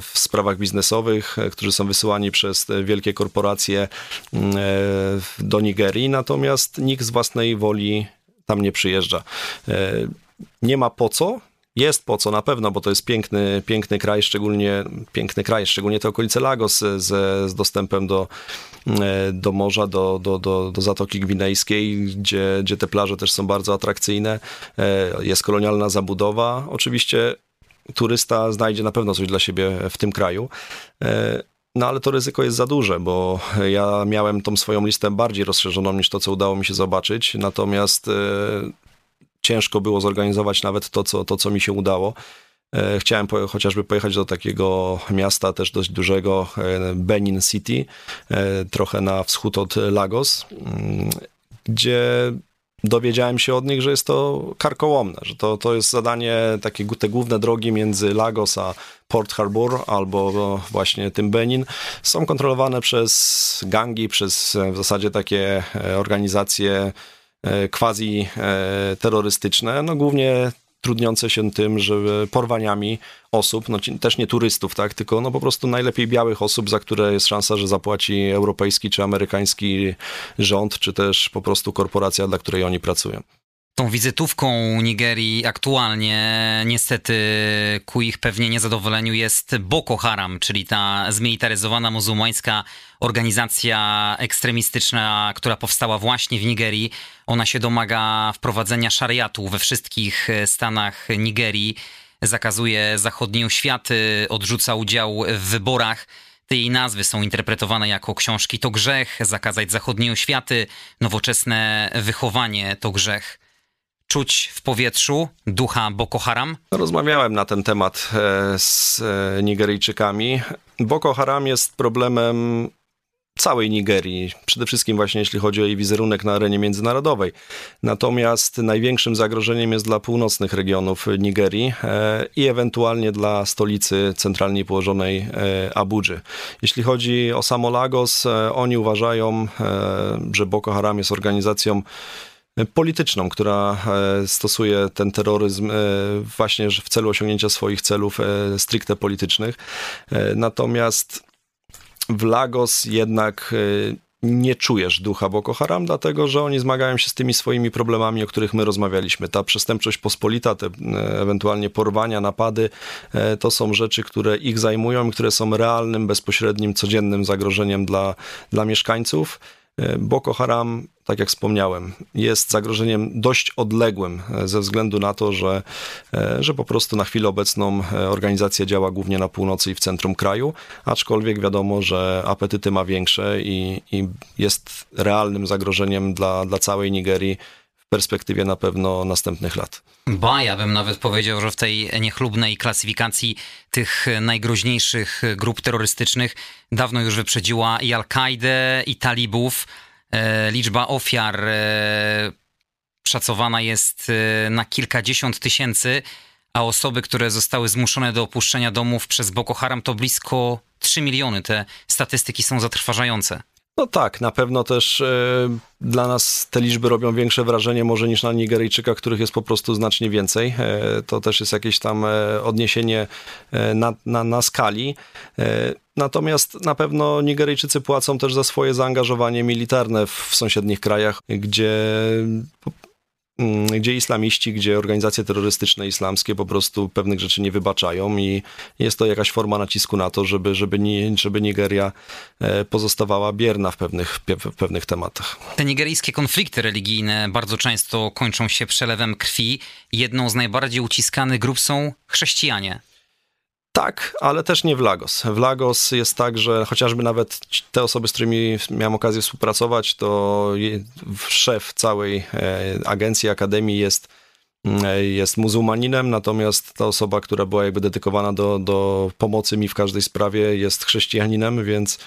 w sprawach biznesowych, którzy są wysyłani przez wielkie korporacje do Nigerii, natomiast nikt z własnej woli tam nie przyjeżdża. Nie ma po co, jest po co na pewno, bo to jest piękny, piękny kraj, szczególnie piękny kraj, szczególnie te okolice Lagos z, z dostępem do, e, do morza, do, do, do, do Zatoki Gwinejskiej, gdzie, gdzie te plaże też są bardzo atrakcyjne. E, jest kolonialna zabudowa. Oczywiście turysta znajdzie na pewno coś dla siebie w tym kraju. E, no ale to ryzyko jest za duże, bo ja miałem tą swoją listę bardziej rozszerzoną niż to, co udało mi się zobaczyć. Natomiast ciężko było zorganizować nawet to, co, to, co mi się udało. E, chciałem po, chociażby pojechać do takiego miasta też dość dużego, e, Benin City, e, trochę na wschód od Lagos, mm, gdzie dowiedziałem się od nich, że jest to karkołomne, że to, to jest zadanie, takie te główne drogi między Lagos a Port Harbour albo właśnie tym Benin są kontrolowane przez gangi, przez w zasadzie takie organizacje quasi e, terrorystyczne, no głównie trudniące się tym, że porwaniami osób, no też nie turystów, tak, tylko no po prostu najlepiej białych osób, za które jest szansa, że zapłaci europejski czy amerykański rząd, czy też po prostu korporacja, dla której oni pracują. Tą wizytówką Nigerii aktualnie niestety ku ich pewnie niezadowoleniu jest Boko Haram, czyli ta zmilitaryzowana muzułmańska organizacja ekstremistyczna, która powstała właśnie w Nigerii. Ona się domaga wprowadzenia szariatu we wszystkich stanach Nigerii, zakazuje zachodniej oświaty, odrzuca udział w wyborach. Te jej nazwy są interpretowane jako książki to grzech, zakazać zachodniej oświaty, nowoczesne wychowanie to grzech czuć w powietrzu ducha Boko Haram? Rozmawiałem na ten temat e, z e, Nigeryjczykami. Boko Haram jest problemem całej Nigerii, przede wszystkim właśnie jeśli chodzi o jej wizerunek na arenie międzynarodowej. Natomiast największym zagrożeniem jest dla północnych regionów Nigerii e, i ewentualnie dla stolicy centralnie położonej Abudży. Jeśli chodzi o samo Lagos, oni uważają, że Boko Haram jest organizacją polityczną, która e, stosuje ten terroryzm e, właśnie w celu osiągnięcia swoich celów e, stricte politycznych. Natomiast w Lagos jednak nie czujesz ducha Boko Haram, dlatego że oni zmagają się z tymi swoimi problemami, o których my rozmawialiśmy. Ta przestępczość pospolita, te ewentualnie porwania, napady, to są rzeczy, które ich zajmują które są realnym, bezpośrednim, codziennym zagrożeniem dla, dla mieszkańców. Boko Haram, tak jak wspomniałem, jest zagrożeniem dość odległym ze względu na to, że, że po prostu na chwilę obecną organizacja działa głównie na północy i w centrum kraju, aczkolwiek wiadomo, że apetyty ma większe i, i jest realnym zagrożeniem dla, dla całej Nigerii perspektywie na pewno następnych lat. Ba, ja bym nawet powiedział, że w tej niechlubnej klasyfikacji tych najgroźniejszych grup terrorystycznych dawno już wyprzedziła i Al-Kaidę, i talibów. E, liczba ofiar e, szacowana jest e, na kilkadziesiąt tysięcy, a osoby, które zostały zmuszone do opuszczenia domów przez Boko Haram to blisko 3 miliony. Te statystyki są zatrważające. No tak, na pewno też e, dla nas te liczby robią większe wrażenie może niż na Nigeryjczykach, których jest po prostu znacznie więcej. E, to też jest jakieś tam e, odniesienie na, na, na skali. Natomiast na pewno Nigeryjczycy płacą też za swoje zaangażowanie militarne w, w sąsiednich krajach, gdzie gdzie islamiści, gdzie organizacje terrorystyczne islamskie po prostu pewnych rzeczy nie wybaczają i jest to jakaś forma nacisku na to, żeby, żeby, nie, żeby Nigeria e, pozostawała bierna w pewnych, w pewnych tematach. Te nigeryjskie konflikty religijne bardzo często kończą się przelewem krwi. Jedną z najbardziej uciskanych grup są chrześcijanie. Tak, ale też nie w Lagos. W Lagos jest tak, że chociażby nawet te osoby, z którymi miałem okazję współpracować, to szef całej e, agencji, akademii jest, mm, jest muzułmaninem, natomiast ta osoba, która była jakby dedykowana do, do pomocy mi w każdej sprawie jest chrześcijaninem, więc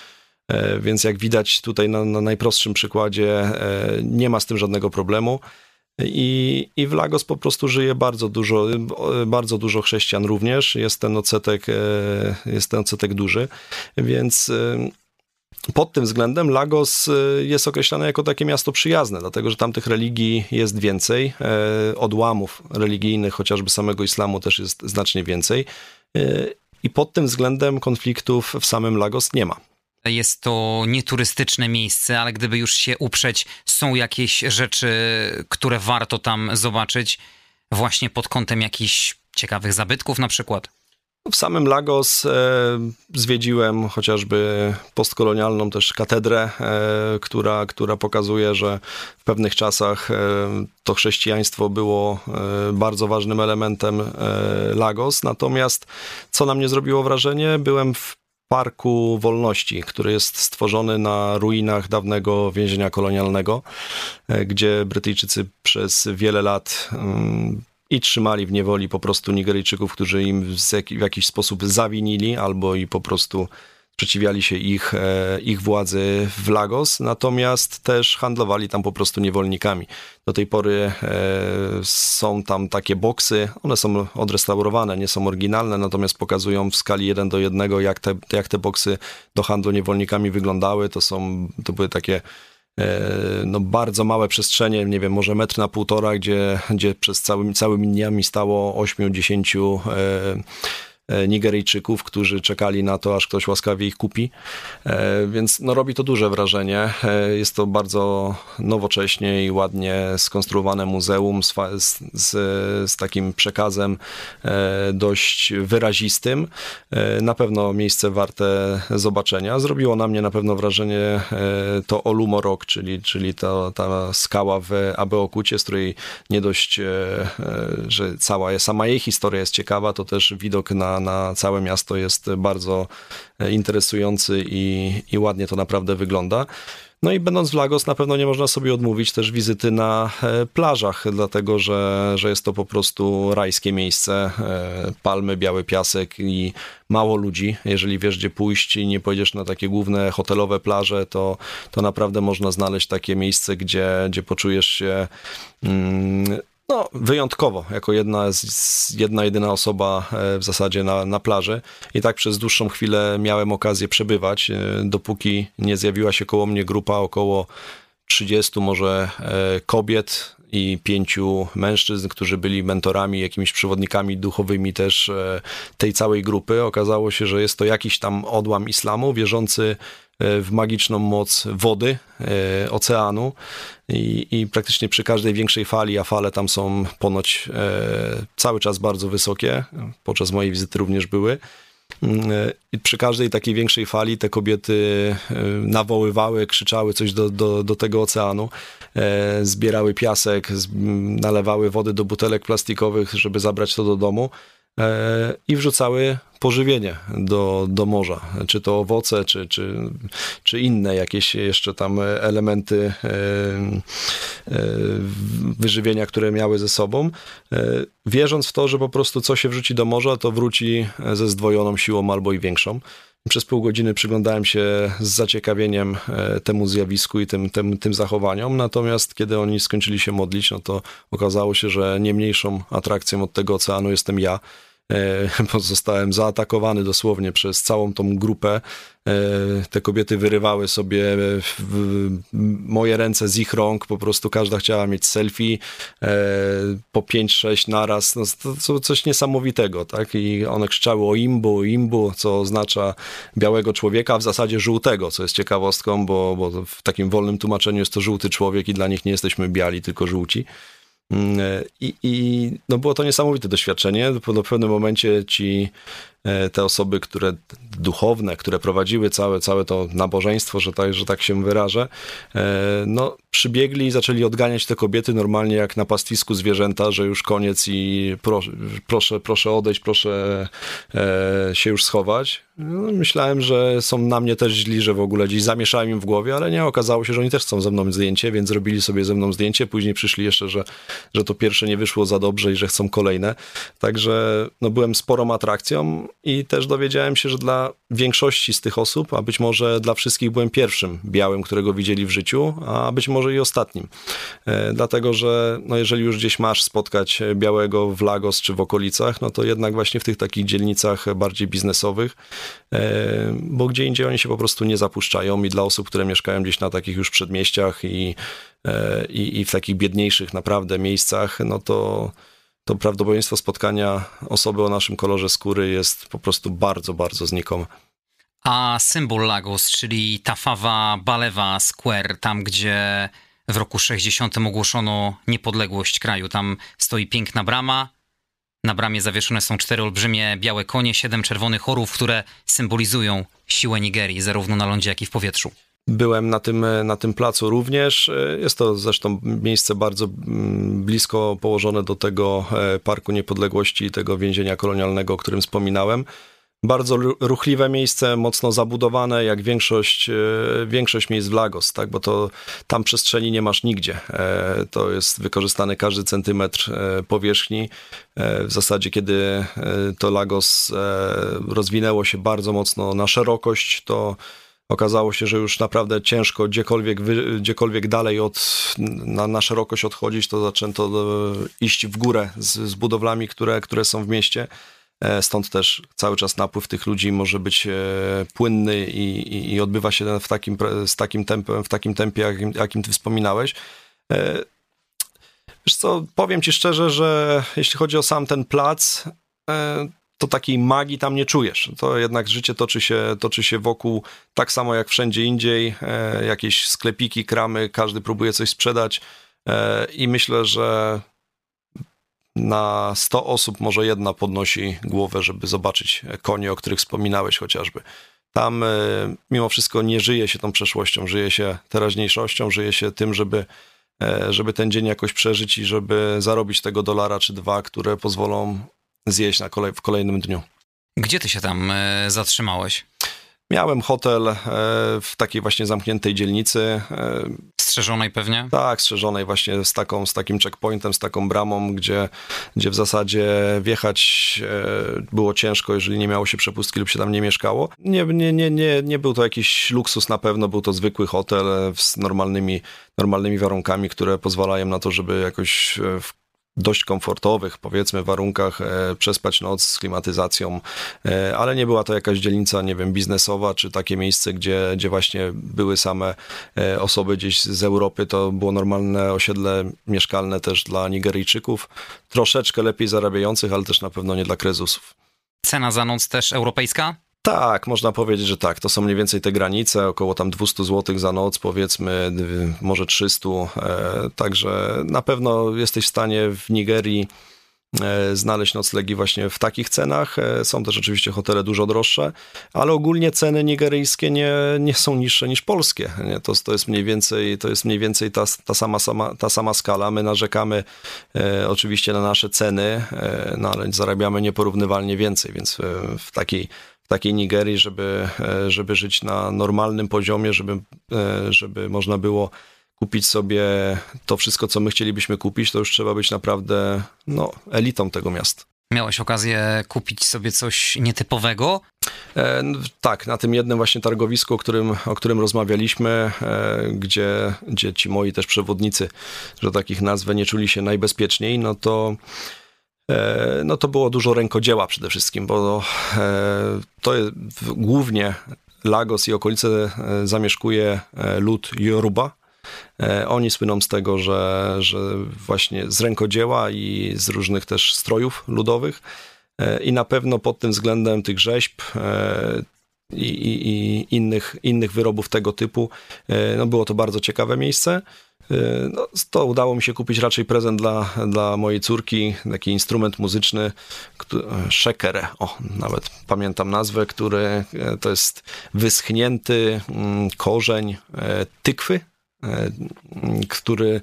e, więc jak widać tutaj na, na najprostszym przykładzie, e, nie ma z tym żadnego problemu. I, I w Lagos po prostu żyje bardzo dużo, bardzo dużo chrześcijan również. Jest ten odsetek, e, jest ten odsetek duży, więc e, pod tym względem Lagos e, jest określane jako takie miasto przyjazne, dlatego że tam tych religii jest więcej, odłamów religijnych, chociażby samego islamu też jest znacznie więcej. I pod tym względem konfliktów w samym Lagos nie ma. Jest to nieturystyczne miejsce, ale gdyby już się uprzeć, są jakieś rzeczy, które warto tam zobaczyć, właśnie pod kątem jakichś ciekawych zabytków na przykład. W samym Lagos e, zwiedziłem chociażby postkolonialną też katedrę, e, która, która pokazuje, że w pewnych czasach e, to chrześcijaństwo było e, bardzo ważnym elementem e, Lagos. Natomiast co na mnie zrobiło wrażenie, byłem w Parku Wolności, który jest stworzony na ruinach dawnego więzienia kolonialnego, e, gdzie Brytyjczycy przez wiele lat mm, i trzymali w niewoli po prostu Nigeryjczyków, którzy im w jakiś sposób zawinili albo i po prostu sprzeciwiali się ich, e, ich władzy w Lagos, natomiast też handlowali tam po prostu niewolnikami. Do tej pory e, są tam takie boksy, one są odrestaurowane, nie są oryginalne, natomiast pokazują w skali 1 do 1, jak te, jak te boksy do handlu niewolnikami wyglądały. To są, to były takie e, no, bardzo małe przestrzenie, nie wiem, może metr na półtora, gdzie, gdzie przez całymi, całymi dniami stało 8-10 E, Nigeryjczyków, którzy czekali na to, aż ktoś łaskawie ich kupi. E, więc no, robi to duże wrażenie. E, jest to bardzo nowocześnie i ładnie skonstruowane muzeum z, z, z takim przekazem dość wyrazistym. Na pewno miejsce warte zobaczenia. Zrobiło na mnie na pewno wrażenie to Olumo Rock, czyli, czyli ta, ta skała w Abeokucie, z której nie dość, że cała sama jej historia jest ciekawa, to też widok na na, całe miasto jest bardzo interesujący i, i ładnie to naprawdę wygląda. No i będąc w Lagos na pewno nie można sobie odmówić też wizyty na e, plażach, dlatego że, że jest to po prostu rajskie miejsce. E, palmy, biały piasek i mało ludzi. Jeżeli wiesz gdzie pójść i nie pojedziesz na takie główne hotelowe plaże, to, to naprawdę można znaleźć takie miejsce, gdzie, gdzie poczujesz się mm, no, wyjątkowo, jako jedna, jedna jedyna osoba e, w zasadzie na, na plaży. I tak przez dłuższą chwilę miałem okazję przebywać, e, dopóki nie zjawiła się koło mnie grupa około 30 może e, kobiet i pięciu mężczyzn, którzy byli mentorami, jakimiś przewodnikami duchowymi też tej całej grupy. Okazało się, że jest to jakiś tam odłam islamu, wierzący w magiczną moc wody, e, oceanu. I, i, praktycznie przy każdej większej fali, a fale tam są ponoć e, cały czas bardzo wysokie, podczas mojej wizyty również były, I przy każdej takiej większej fali te kobiety nawoływały, krzyczały coś do, do, do tego oceanu, zbierały piasek, nalewały wody do butelek plastikowych, żeby zabrać to do domu i wrzucały pożywienie do, do morza, czy to owoce, czy, czy, czy inne jakieś jeszcze tam elementy e, e, wyżywienia, które miały ze sobą, e, wierząc w to, że po prostu co się wrzuci do morza, to wróci ze zdwojoną siłą albo i większą. Przez pół godziny przyglądałem się z zaciekawieniem temu zjawisku i tym, tym, tym zachowaniom, natomiast kiedy oni skończyli się modlić, no to okazało się, że nie mniejszą atrakcją od tego oceanu jestem ja, E, *laughs* zostałem zaatakowany dosłownie przez całą tą grupę. E, te kobiety wyrywały sobie moje ręce z ich rąk, po prostu każda chciała mieć selfie e, po 5-6 naraz. No, to coś niesamowitego, tak? I one krzyczały o imbu, imbu, co oznacza białego człowieka, w zasadzie żółtego, co jest ciekawostką, bo, bo w takim wolnym tłumaczeniu jest to żółty człowiek i dla nich nie jesteśmy biali, tylko żółci. Mm, I, I, no było to niesamowite doświadczenie. W pewnym momencie ci E, te osoby, które duchowne, które prowadziły całe, całe to nabożeństwo, że tak, że tak się wyrażę, e, no przybiegli i zaczęli odganiać te kobiety normalnie jak na pastwisku zwierzęta, że już koniec i proszę, proszę, proszę odejść, proszę e, się już schować. No, myślałem, że są na mnie też źli, że w ogóle gdzieś zamieszałem im w głowie, ale nie, okazało się, że oni też chcą ze mną zdjęcie, więc zrobili sobie ze mną zdjęcie, później przyszli jeszcze, że, że to pierwsze nie wyszło za dobrze i że chcą kolejne. Także no, byłem sporą atrakcją i też dowiedziałem się, że dla większości z tych osób, a być może dla wszystkich byłem pierwszym białym, którego widzieli w życiu, a być może i ostatnim. E, dlatego, że no jeżeli już gdzieś masz spotkać białego w Lagos czy w okolicach, no to jednak właśnie w tych takich dzielnicach bardziej biznesowych, e, bo gdzie indziej oni się po prostu nie zapuszczają i dla osób, które mieszkają gdzieś na takich już przedmieściach i, e, i, i w takich biedniejszych naprawdę miejscach, no to to prawdopodobieństwo spotkania osoby o naszym kolorze skóry jest po prostu bardzo, bardzo znikome. A symbol Lagos, czyli Tafawa Balewa Square, tam gdzie w roku 60 ogłoszono niepodległość kraju, tam stoi piękna brama. Na bramie zawieszone są cztery olbrzymie białe konie, siedem czerwonych orów, które symbolizują siłę Nigerii, zarówno na lądzie, jak i w powietrzu. Byłem na tym, na tym placu również. Jest to zresztą miejsce bardzo mm, blisko położone do tego e, Parku Niepodległości i tego więzienia kolonialnego, o którym wspominałem. Bardzo ruchliwe miejsce, mocno zabudowane, jak większość, e, większość miejsc w Lagos, tak? bo to tam przestrzeni nie masz nigdzie. E, to jest wykorzystany każdy centymetr powierzchni. W zasadzie, kiedy to Lagos rozwinęło się bardzo mocno na szerokość, to okazało się, że już naprawdę ciężko gdziekolwiek, wy, gdziekolwiek dalej od, na, na szerokość odchodzić, to zaczęto e, iść w górę z, z budowlami, które, które są w mieście. E, stąd też cały czas napływ tych ludzi może być e, płynny i, i, i odbywa się w takim, z takim tempem, w takim tempie, jakim, jakim ty wspominałeś. Wiesz co, powiem ci szczerze, że jeśli chodzi o sam ten plac, to takiej magii tam nie czujesz. To jednak życie toczy się, toczy się wokół tak samo jak wszędzie indziej. E, jakieś sklepiki, kramy, każdy próbuje coś sprzedać e, i myślę, że na 100 osób może jedna podnosi głowę, żeby zobaczyć konie, o których wspominałeś chociażby. Tam e, mimo wszystko nie żyje się tą przeszłością, żyje się teraźniejszością, żyje się tym, żeby, e, żeby ten dzień jakoś przeżyć i żeby zarobić tego dolara czy dwa, które pozwolą zjeść na kolej, w kolejnym dniu. Gdzie ty się tam e, zatrzymałeś? Miałem hotel e, w takiej właśnie zamkniętej dzielnicy. E, strzeżonej pewnie? Tak, strzeżonej właśnie z, taką, z takim checkpointem, z taką bramą, gdzie, gdzie w zasadzie wjechać było ciężko, jeżeli nie miało się przepustki lub się tam nie mieszkało. Nie, nie, nie, nie, nie był to jakiś luksus na pewno, był to zwykły hotel z normalnymi, normalnymi warunkami, które pozwalają na to, żeby jakoś w dość komfortowych, powiedzmy, warunkach e, przespać noc z klimatyzacją, e, ale nie była to jakaś dzielnica, nie wiem, biznesowa, czy takie miejsce, gdzie, gdzie właśnie były same e, osoby gdzieś z Europy. To było normalne osiedle mieszkalne też dla Nigeryjczyków, troszeczkę lepiej zarabiających, ale też na pewno nie dla krezusów. Cena za noc też europejska? Tak, można powiedzieć, że tak. To są mniej więcej te granice, około tam 200 zł za noc, powiedzmy, może 300. E, także na pewno jesteś w stanie w Nigerii e, znaleźć noclegi właśnie w takich cenach. E, są też oczywiście hotele dużo droższe, ale ogólnie ceny nigeryjskie nie, nie są niższe niż polskie. To, to jest mniej więcej, to jest mniej więcej ta, ta, sama, sama, ta sama skala. My narzekamy e, oczywiście na nasze ceny, e, no ale zarabiamy nieporównywalnie więcej, więc w takiej takiej Nigerii, żeby, żeby żyć na normalnym poziomie, żeby, żeby można było kupić sobie to wszystko, co my chcielibyśmy kupić, to już trzeba być naprawdę no, elitą tego miasta. Miałeś okazję kupić sobie coś nietypowego? E, tak, na tym jednym właśnie targowisku, o którym, o którym rozmawialiśmy, e, gdzie, gdzie ci moi też przewodnicy, że takich nazwę, nie czuli się najbezpieczniej, no to e, no to było dużo rękodzieła przede wszystkim, bo e, to głównie Lagos i okolice e, zamieszkuje e, lud Yoruba, E, oni słyną z tego, że, że właśnie z rękodzieła i z różnych też strojów ludowych e, i na pewno pod tym względem tych rzeźb e, i, i, i innych, innych wyrobów tego typu, no było to bardzo ciekawe miejsce. No, to udało mi się kupić raczej prezent dla, dla mojej córki, taki instrument muzyczny, szekere, o, nawet pamiętam nazwę, który to jest wyschnięty mm, korzeń tykwy, E, który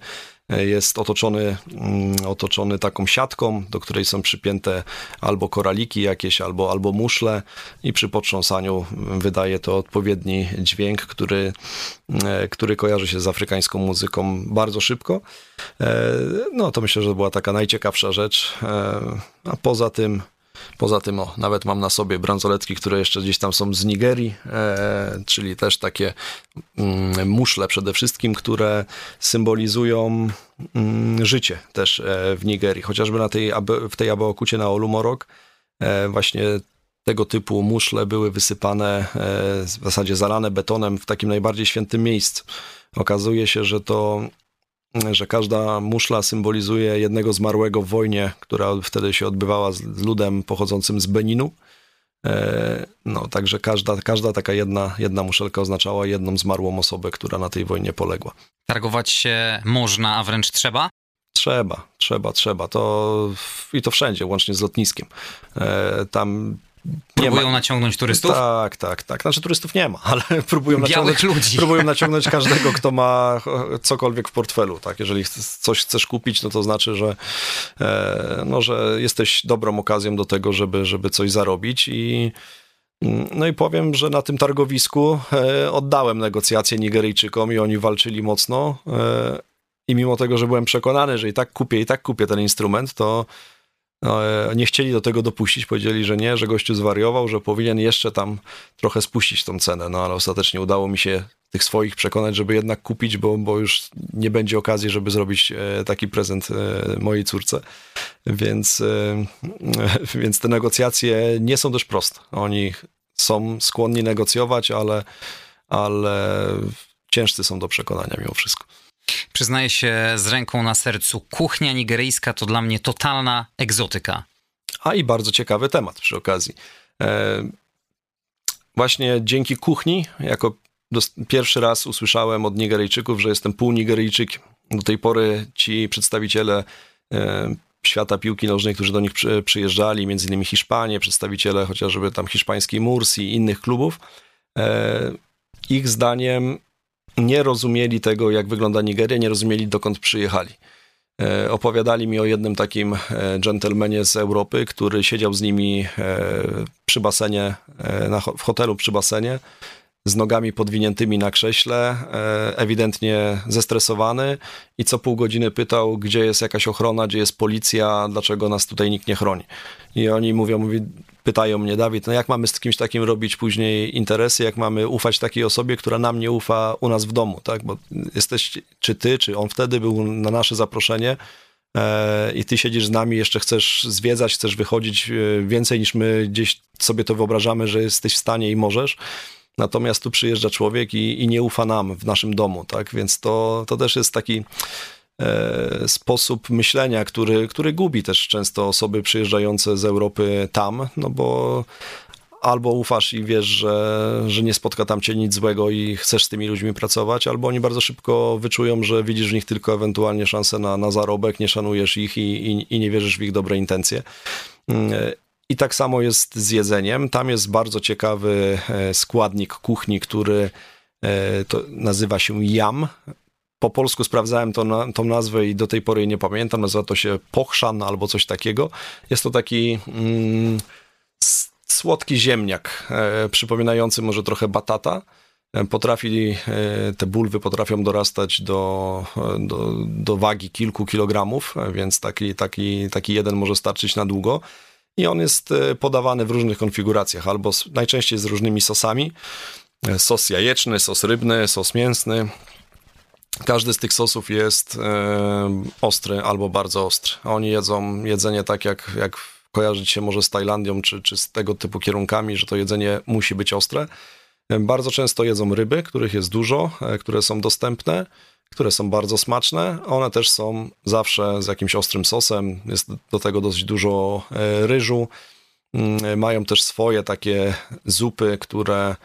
jest otoczony, mm, otoczony taką siatką, do której są przypięte albo koraliki jakieś, albo, albo muszle i przy potrząsaniu wydaje to odpowiedni dźwięk, który, e, który kojarzy się z afrykańską muzyką bardzo szybko. E, no to myślę, że była taka najciekawsza rzecz. A poza tym Poza tym, o, nawet mam na sobie bransoletki, które jeszcze gdzieś tam są z Nigerii, e, czyli też takie mm, muszle przede wszystkim, które symbolizują mm, życie też e, w Nigerii. Chociażby na tej, w tej Abeokucie na Olumorok e, właśnie tego typu muszle były wysypane, e, w zasadzie zalane betonem w takim najbardziej świętym miejscu. Okazuje się, że to że każda muszla symbolizuje jednego zmarłego w wojnie, która wtedy się odbywała z ludem pochodzącym z Beninu. E, no, także każda, każda taka jedna, jedna muszelka oznaczała jedną zmarłą osobę, która na tej wojnie poległa. Targować się można, a wręcz trzeba? Trzeba, trzeba, trzeba. To i to wszędzie, łącznie z lotniskiem. E, tam Próbują naciągnąć turystów? Tak, tak, tak. Znaczy turystów nie ma, *laughs* ale próbują Białych naciągnąć, ludzi. *laughs* próbują naciągnąć każdego, kto ma cokolwiek w portfelu. Tak? Jeżeli coś chcesz kupić, no to znaczy, że, e, no, że jesteś dobrą okazją do tego, żeby, żeby coś zarobić i no i powiem, że na tym targowisku e, oddałem negocjacje Nigeryjczykom i oni walczyli mocno. E, I mimo tego, że byłem przekonany, że i tak kupię, i tak kupię ten instrument, to e, nie chcieli do tego dopuścić, powiedzieli, że nie, że gościu zwariował, że powinien jeszcze tam trochę spuścić tą cenę, no ale ostatecznie udało mi się tych swoich przekonać, żeby jednak kupić, bo, bo już nie będzie okazji, żeby zrobić e, taki prezent e, mojej córce. Więc, *laughs* więc te negocjacje nie są też proste. Oni są skłonni negocjować, ale, ale ciężcy są do przekonania mimo wszystko. Przyznaję się z ręką na sercu, kuchnia nigeryjska to dla mnie totalna egzotyka. A i bardzo ciekawy temat przy okazji. E, właśnie dzięki kuchni, jako pierwszy raz usłyszałem od Nigeryjczyków, że jestem pół Nigeryjczykiem. Do tej pory ci przedstawiciele e, świata piłki nożnej, którzy do nich przy, przyjeżdżali, między innymi Hiszpanie, przedstawiciele chociażby tam hiszpańskiej Mursi i innych klubów, e, ich zdaniem nie rozumieli tego, jak wygląda Nigeria, nie rozumieli, dokąd przyjechali. E, opowiadali mi o jednym takim e, dżentelmenie z Europy, który siedział z nimi e, przy basenie, w hotelu przy basenie, z nogami podwiniętymi na krześle, ewidentnie zestresowany i co pół godziny pytał, gdzie jest jakaś ochrona, gdzie jest policja, dlaczego nas tutaj nikt nie chroni. I oni mówią, mówi, pytają mnie, Dawid, no jak mamy z kimś takim robić później interesy, jak mamy ufać takiej osobie, która nam nie ufa u nas w domu, tak? Bo jesteś, czy ty, czy on wtedy był na nasze zaproszenie e, i ty siedzisz z nami, jeszcze chcesz zwiedzać, chcesz wychodzić e, więcej niż my gdzieś sobie to wyobrażamy, że jesteś w stanie i możesz. Natomiast tu przyjeżdża człowiek i, i nie ufa nam w naszym domu, tak? Więc to, to też jest taki E, sposób myślenia, który, który gubi też często osoby przyjeżdżające z Europy tam, no bo albo ufasz i wiesz, że, że nie spotka tam cię nic złego i chcesz z tymi ludźmi pracować, albo oni bardzo szybko wyczują, że widzisz w nich tylko ewentualnie szansę na, na zarobek, nie szanujesz ich i, i, i nie wierzysz w ich dobre intencje. I tak samo jest z jedzeniem. Tam jest bardzo ciekawy e, składnik kuchni, który e, nazywa się jam. Po polsku sprawdzałem to, tą nazwę i do tej pory jej nie pamiętam. Nazywa to się pochszan albo coś takiego. Jest to taki mm, słodki ziemniak, e, przypominający może trochę batata. E, potrafi, e, te bulwy potrafią dorastać do, do, do wagi kilku kilogramów, więc taki, taki, taki jeden może starczyć na długo. I on jest podawany w różnych konfiguracjach, albo z, najczęściej z różnymi sosami. Sos jajeczny, sos rybny, sos mięsny. Każdy z tych sosów jest e, ostry albo bardzo ostry. Oni jedzą jedzenie tak, jak, jak kojarzyć się może z Tajlandią czy, czy z tego typu kierunkami, że to jedzenie musi być ostre. Bardzo często jedzą ryby, których jest dużo, e, które są dostępne, które są bardzo smaczne. One też są zawsze z jakimś ostrym sosem, jest do tego dosyć dużo e, ryżu. Mm, mają też swoje takie zupy, które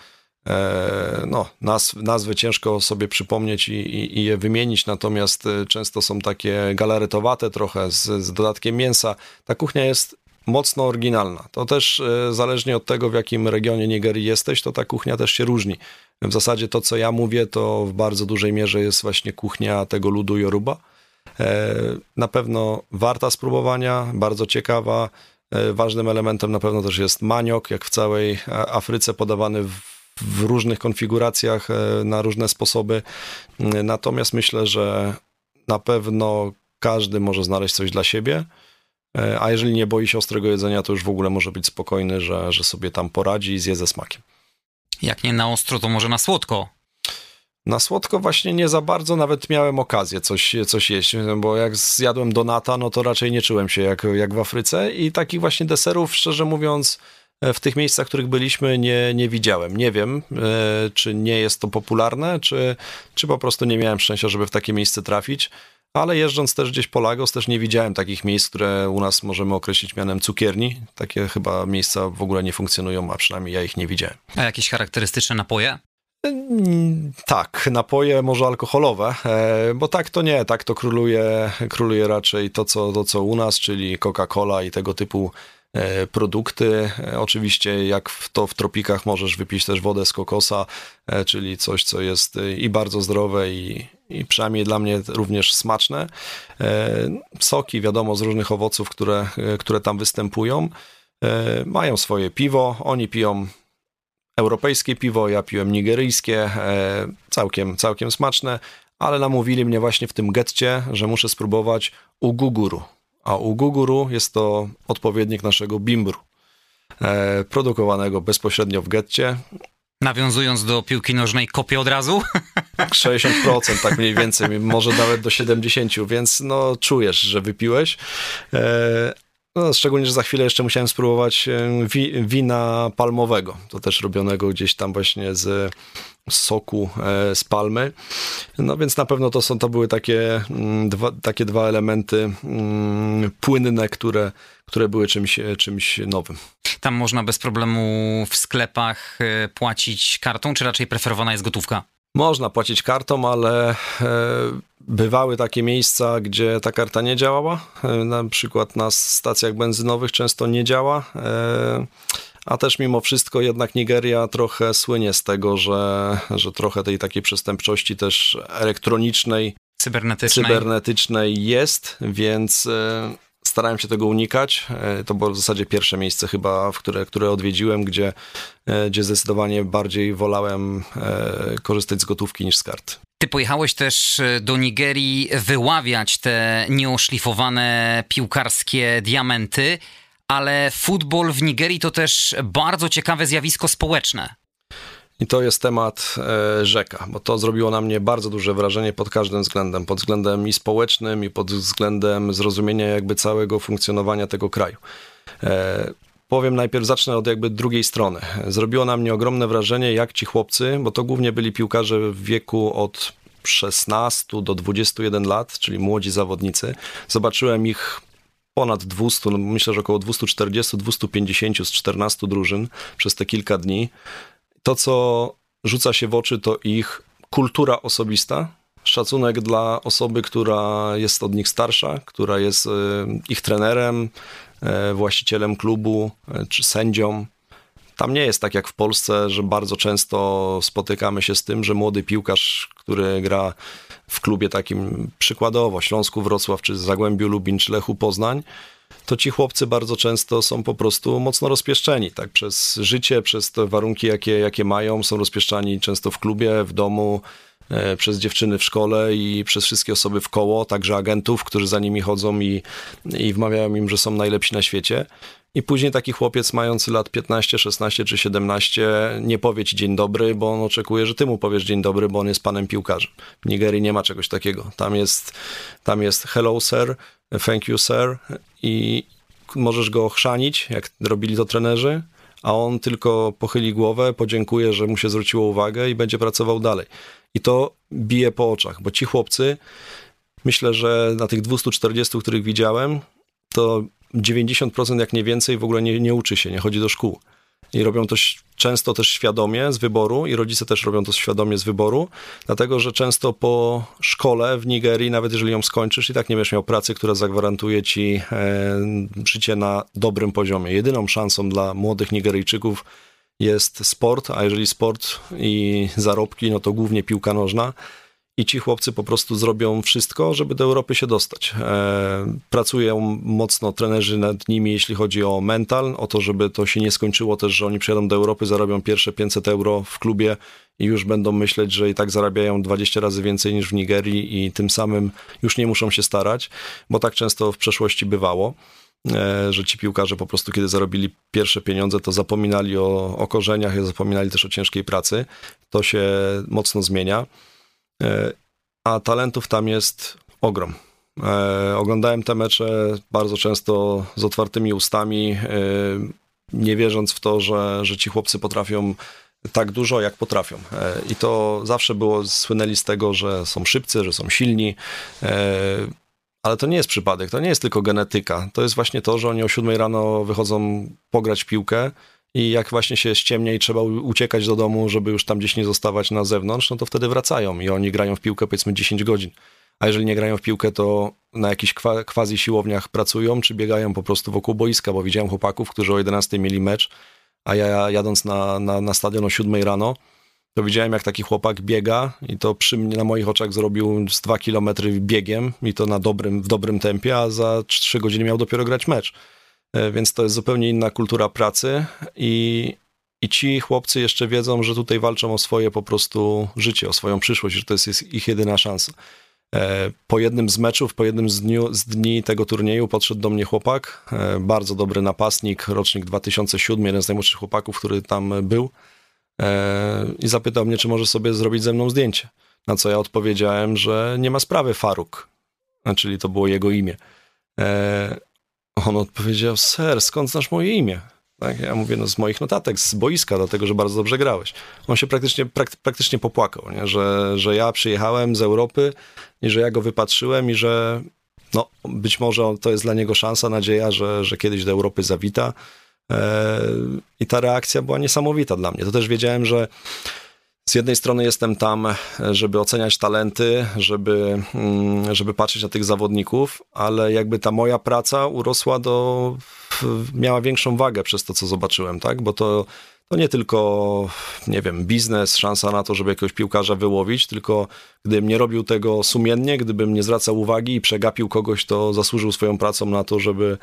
e, no, nazw, nazwy ciężko sobie przypomnieć i, i, i, je wymienić, natomiast często są takie galaretowate trochę z, z dodatkiem mięsa. Ta kuchnia jest mocno oryginalna. To też e, zależnie od tego, w jakim regionie Nigerii jesteś, to ta kuchnia też się różni. W zasadzie to, co ja mówię, to w bardzo dużej mierze jest właśnie kuchnia tego ludu Yoruba. E, na pewno warta spróbowania, bardzo ciekawa. E, ważnym elementem na pewno też jest maniok, jak w całej Afryce podawany w, w różnych konfiguracjach, na różne sposoby. Natomiast myślę, że na pewno każdy może znaleźć coś dla siebie. E, a jeżeli nie boi się ostrego jedzenia, to już w ogóle może być spokojny, że, że sobie tam poradzi i zje ze smakiem. Jak nie na ostro, to może na słodko. Na słodko właśnie nie za bardzo, nawet miałem okazję coś, coś jeść, bo jak zjadłem donata, no to raczej nie czułem się jak, jak w Afryce i takich właśnie deserów, szczerze mówiąc, w tych miejscach, w których byliśmy, nie, nie widziałem. Nie wiem, e, czy nie jest to popularne, czy, czy po prostu nie miałem szczęścia, żeby w takie miejsce trafić ale jeżdżąc też gdzieś po Lagos też nie widziałem takich miejsc, które u nas możemy określić mianem cukierni. Takie chyba miejsca w ogóle nie funkcjonują, a przynajmniej ja ich nie widziałem. A jakieś charakterystyczne napoje? Mm, tak, napoje może alkoholowe, e, bo tak to nie, tak to króluje, króluje raczej to co, to, co u nas, czyli Coca-Cola i tego typu produkty. E, oczywiście jak w to w tropikach możesz wypić też wodę z kokosa, czyli coś, co jest i bardzo zdrowe i, i przynajmniej dla mnie również smaczne. E, soki, wiadomo, z różnych owoców, które, e, które tam występują. E, mają swoje piwo, oni piją europejskie piwo, ja piłem nigeryjskie, całkiem, całkiem smaczne, ale namówili mnie właśnie w tym getcie, że muszę spróbować uguguru. A uguguru jest to odpowiednik naszego bimbru, produkowanego bezpośrednio w getcie. Nawiązując do piłki nożnej, kopię od razu? 60%, tak mniej więcej, może nawet do 70%, więc no czujesz, że wypiłeś. E, no, szczególnie, że za chwilę jeszcze musiałem spróbować e, wi wina palmowego, to też robionego gdzieś tam właśnie z soku e, z palmy. No więc na pewno to są, to były takie mm, dwa, takie dwa elementy mm, płynne, które, które były czymś, czymś nowym. Tam można bez problemu w sklepach płacić kartą, czy raczej preferowana jest gotówka? Można płacić kartą, ale e, bywały takie miejsca, gdzie ta karta nie działała. E, na przykład na stacjach benzynowych często nie działa. E, a też mimo wszystko jednak Nigeria trochę słynie z tego, że, że trochę tej takiej przestępczości też elektronicznej, cybernetycznej, cybernetycznej jest, więc starałem się tego unikać. E, to było w zasadzie pierwsze miejsce chyba, w które, które odwiedziłem, gdzie, e, gdzie zdecydowanie bardziej wolałem e, korzystać z gotówki niż z kart. Ty pojechałeś też do Nigerii wyławiać te nieoszlifowane piłkarskie diamenty, ale futbol w Nigerii to też bardzo ciekawe zjawisko społeczne. I to jest temat e, rzeka, bo to zrobiło na mnie bardzo duże wrażenie pod każdym względem. Pod względem i społecznym, i pod względem zrozumienia jakby całego funkcjonowania tego kraju. E, powiem najpierw, zacznę od jakby drugiej strony. Zrobiło na mnie ogromne wrażenie, jak ci chłopcy, bo to głównie byli piłkarze w wieku od 16 do 21 lat, czyli młodzi zawodnicy. Zobaczyłem ich ponad 200, no myślę, że około 240-250 z 14 drużyn przez te kilka dni. To, co rzuca się w oczy, to ich kultura osobista, szacunek dla osoby, która jest od nich starsza, która jest e, ich trenerem, e, właścicielem klubu e, czy sędzią. Tam nie jest tak jak w Polsce, że bardzo często spotykamy się z tym, że młody piłkarz, który gra w klubie takim przykładowo Śląsku Wrocław, czy Zagłębiu Lubin, czy Lechu Poznań, to ci chłopcy bardzo często są po prostu mocno rozpieszczeni, tak, przez życie, przez te warunki, jakie, jakie mają, są rozpieszczani często w klubie, w domu, e, przez dziewczyny w szkole i przez wszystkie osoby w koło, także agentów, którzy za nimi chodzą i, i wmawiają im, że są najlepsi na świecie. I później taki chłopiec mający lat 15, 16 czy 17 nie powie ci dzień dobry, bo on oczekuje, że ty mu powiesz dzień dobry, bo on jest panem piłkarzem. W Nigerii nie ma czegoś takiego. Tam jest, tam jest hello sir, thank you sir i możesz go chrzanić, jak robili to trenerzy, a on tylko pochyli głowę, podziękuje, że mu się zwróciło uwagę i będzie pracował dalej. I to bije po oczach, bo ci chłopcy, myślę, że na tych 240, których widziałem, to 90% jak nie więcej w ogóle nie, nie uczy się, nie chodzi do szkół. I robią to często też świadomie z wyboru, i rodzice też robią to świadomie z wyboru, dlatego że często po szkole w Nigerii, nawet jeżeli ją skończysz, i tak nie będziesz miał pracy, która zagwarantuje ci e, życie na dobrym poziomie. Jedyną szansą dla młodych Nigeryjczyków jest sport, a jeżeli sport i zarobki, no to głównie piłka nożna i ci chłopcy po prostu zrobią wszystko, żeby do Europy się dostać. E, pracują mocno trenerzy nad nimi, jeśli chodzi o mental, o to, żeby to się nie skończyło też, że oni przyjadą do Europy, zarobią pierwsze 500 euro w klubie i już będą myśleć, że i tak zarabiają 20 razy więcej niż w Nigerii i tym samym już nie muszą się starać, bo tak często w przeszłości bywało e, że ci piłkarze po prostu, kiedy zarobili pierwsze pieniądze, to zapominali o, o korzeniach, zapominali też o ciężkiej pracy. To się mocno zmienia. E, a talentów tam jest ogrom. E, oglądałem te mecze bardzo często z otwartymi ustami, e, nie wierząc w to, że, że ci chłopcy potrafią tak dużo, jak potrafią. I to zawsze było, słynęli z tego, że są szybcy, że są silni, ale to nie jest przypadek, to nie jest tylko genetyka. To jest właśnie to, że oni o 7 rano wychodzą pograć piłkę, i jak właśnie się ściemnia i trzeba uciekać do domu, żeby już tam gdzieś nie zostawać na zewnątrz, no to wtedy wracają i oni grają w piłkę powiedzmy 10 godzin. A jeżeli nie grają w piłkę, to na jakichś kwa, quasi siłowniach pracują, czy biegają po prostu wokół boiska, bo widziałem chłopaków, którzy o 11 mieli mecz, a ja jadąc na, na, na stadion o 7 rano, to widziałem jak taki chłopak biega i to przy mnie, na moich oczach zrobił z 2 kilometry biegiem i to na dobrym, w dobrym tempie, a za 3 godziny miał dopiero grać mecz. E, więc to jest zupełnie inna kultura pracy i, i ci chłopcy jeszcze wiedzą, że tutaj walczą o swoje po prostu życie, o swoją przyszłość, że to jest ich jedyna szansa. E, po jednym z meczów, po jednym z, dniu, z dni tego turnieju podszedł do mnie chłopak, e, bardzo dobry napastnik, rocznik 2007, jeden z najmłodszych chłopaków, który tam był i zapytał mnie, czy może sobie zrobić ze mną zdjęcie. Na co ja odpowiedziałem, że nie ma sprawy Faruk, czyli to było jego imię. On odpowiedział, ser, skąd znasz moje imię? Tak, ja mówię, no z moich notatek, z boiska, dlatego, że bardzo dobrze grałeś. On się praktycznie, prak, praktycznie popłakał, nie? Że, że ja przyjechałem z Europy i że ja go wypatrzyłem i że no, być może to jest dla niego szansa, nadzieja, że, że kiedyś do Europy zawita. E, I ta reakcja była niesamowita dla mnie. To też wiedziałem, że z jednej strony jestem tam, żeby oceniać talenty, żeby, mm, żeby patrzeć na tych zawodników, ale jakby ta moja praca urosła do, miała większą wagę przez to, co zobaczyłem, tak? Bo to, to nie tylko, nie wiem, biznes, szansa na to, żeby jakiegoś piłkarza wyłowić, tylko gdybym nie robił tego sumiennie, gdybym nie zwracał uwagi i przegapił kogoś, to zasłużył swoją pracą na to, żeby,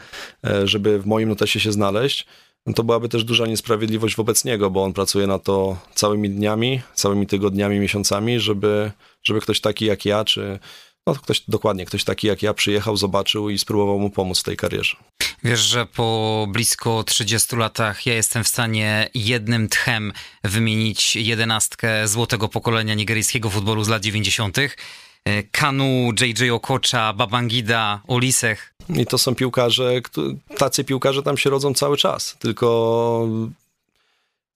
e, żeby w moim notesie się znaleźć no to byłaby też duża niesprawiedliwość wobec niego, bo on pracuje na to całymi dniami, całymi tygodniami, miesiącami, żeby, żeby ktoś taki jak ja, czy no ktoś dokładnie, ktoś taki jak ja przyjechał, zobaczył i spróbował mu pomóc w tej karierze. Wiesz, że po blisko 30 latach ja jestem w stanie jednym tchem wymienić jedenastkę złotego pokolenia nigeryjskiego futbolu z lat 90. E, Kanu, JJ Okocha, Babangida, Olisech. I to są piłkarze, tacy piłkarze tam się rodzą cały czas, tylko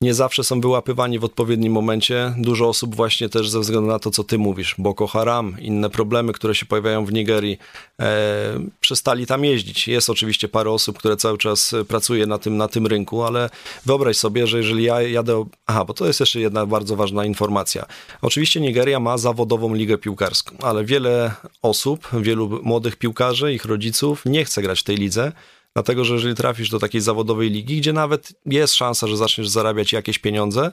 nie zawsze są wyłapywani w odpowiednim momencie. Dużo osób właśnie też ze względu na to, co ty mówisz, Boko Haram, inne problemy, które się pojawiają w Nigerii, e, przestali tam jeździć. Jest oczywiście parę osób, które cały czas pracuje na tym, na tym rynku, ale wyobraź sobie, że jeżeli ja jadę... Aha, bo to jest jeszcze jedna bardzo ważna informacja. Oczywiście Nigeria ma zawodową ligę piłkarską, ale wiele osób, wielu młodych piłkarzy, ich rodziców nie chce grać w tej lidze, Dlatego, że jeżeli trafisz do takiej zawodowej ligi, gdzie nawet jest szansa, że zaczniesz zarabiać jakieś pieniądze,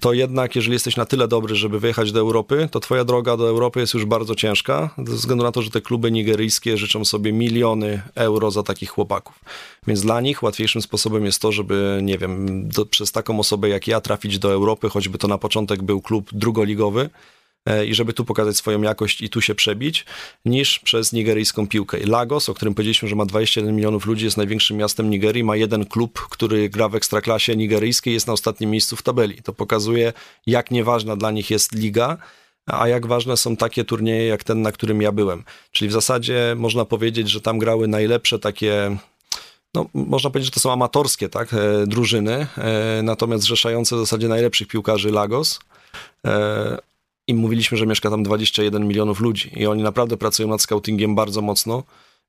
to jednak, jeżeli jesteś na tyle dobry, żeby wyjechać do Europy, to twoja droga do Europy jest już bardzo ciężka, ze względu na to, że te kluby nigeryjskie życzą sobie miliony euro za takich chłopaków. Więc dla nich łatwiejszym sposobem jest to, żeby, nie wiem, do, przez taką osobę jak ja trafić do Europy, choćby to na początek był klub drugoligowy, i żeby tu pokazać swoją jakość i tu się przebić, niż przez nigeryjską piłkę. Lagos, o którym powiedzieliśmy, że ma 21 milionów ludzi, jest największym miastem Nigerii, ma jeden klub, który gra w ekstraklasie nigeryjskiej, jest na ostatnim miejscu w tabeli. To pokazuje, jak nieważna dla nich jest liga, a jak ważne są takie turnieje jak ten, na którym ja byłem. Czyli w zasadzie można powiedzieć, że tam grały najlepsze takie no, można powiedzieć, że to są amatorskie tak, e, drużyny, e, natomiast zrzeszające w zasadzie najlepszych piłkarzy Lagos i mówiliśmy, że mieszka tam 21 milionów ludzi i oni naprawdę pracują nad scoutingiem bardzo mocno.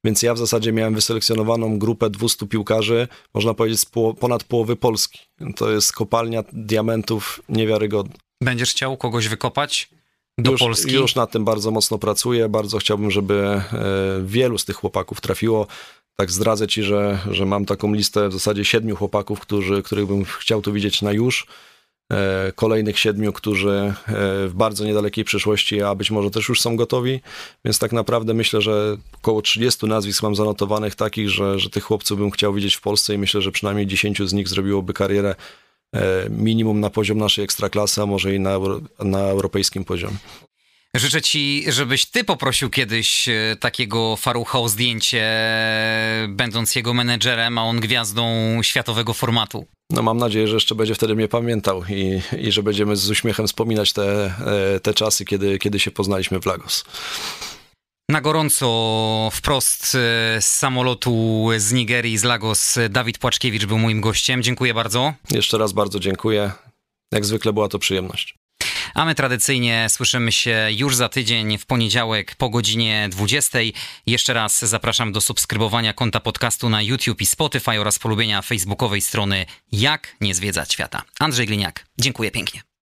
Więc ja w zasadzie miałem wyselekcjonowaną grupę 200 piłkarzy, można powiedzieć, z po, ponad połowy Polski. To jest kopalnia diamentów niewiarygodna. Będziesz chciał kogoś wykopać do już, Polski? Już nad tym bardzo mocno pracuję. Bardzo chciałbym, żeby e, wielu z tych chłopaków trafiło. Tak zdradzę ci, że, że mam taką listę w zasadzie siedmiu chłopaków, którzy, których bym chciał tu widzieć na już. E, kolejnych siedmiu, którzy e, w bardzo niedalekiej przyszłości, a być może też już są gotowi, więc tak naprawdę myślę, że około 30 nazwisk mam zanotowanych takich, że, że tych chłopców bym chciał widzieć w Polsce i myślę, że przynajmniej 10 z nich zrobiłoby karierę e, minimum na poziom naszej ekstraklasy, a może i na, na europejskim poziomie. Życzę ci, żebyś ty poprosił kiedyś takiego Farucha o zdjęcie, będąc jego menedżerem, a on gwiazdą światowego formatu. No mam nadzieję, że jeszcze będzie wtedy mnie pamiętał i, i że będziemy z uśmiechem wspominać te, e, te czasy, kiedy, kiedy się poznaliśmy w Lagos. Na gorąco, wprost e, z samolotu z Nigerii, z Lagos, Dawid Płaczkiewicz był moim gościem. Dziękuję bardzo. Jeszcze raz bardzo dziękuję. Jak zwykle była to przyjemność. A my tradycyjnie słyszymy się już za tydzień w poniedziałek po godzinie 20. Jeszcze raz zapraszam do subskrybowania konta podcastu na YouTube i Spotify oraz polubienia facebookowej strony Jak nie zwiedzać świata. Andrzej Gliniak, dziękuję pięknie.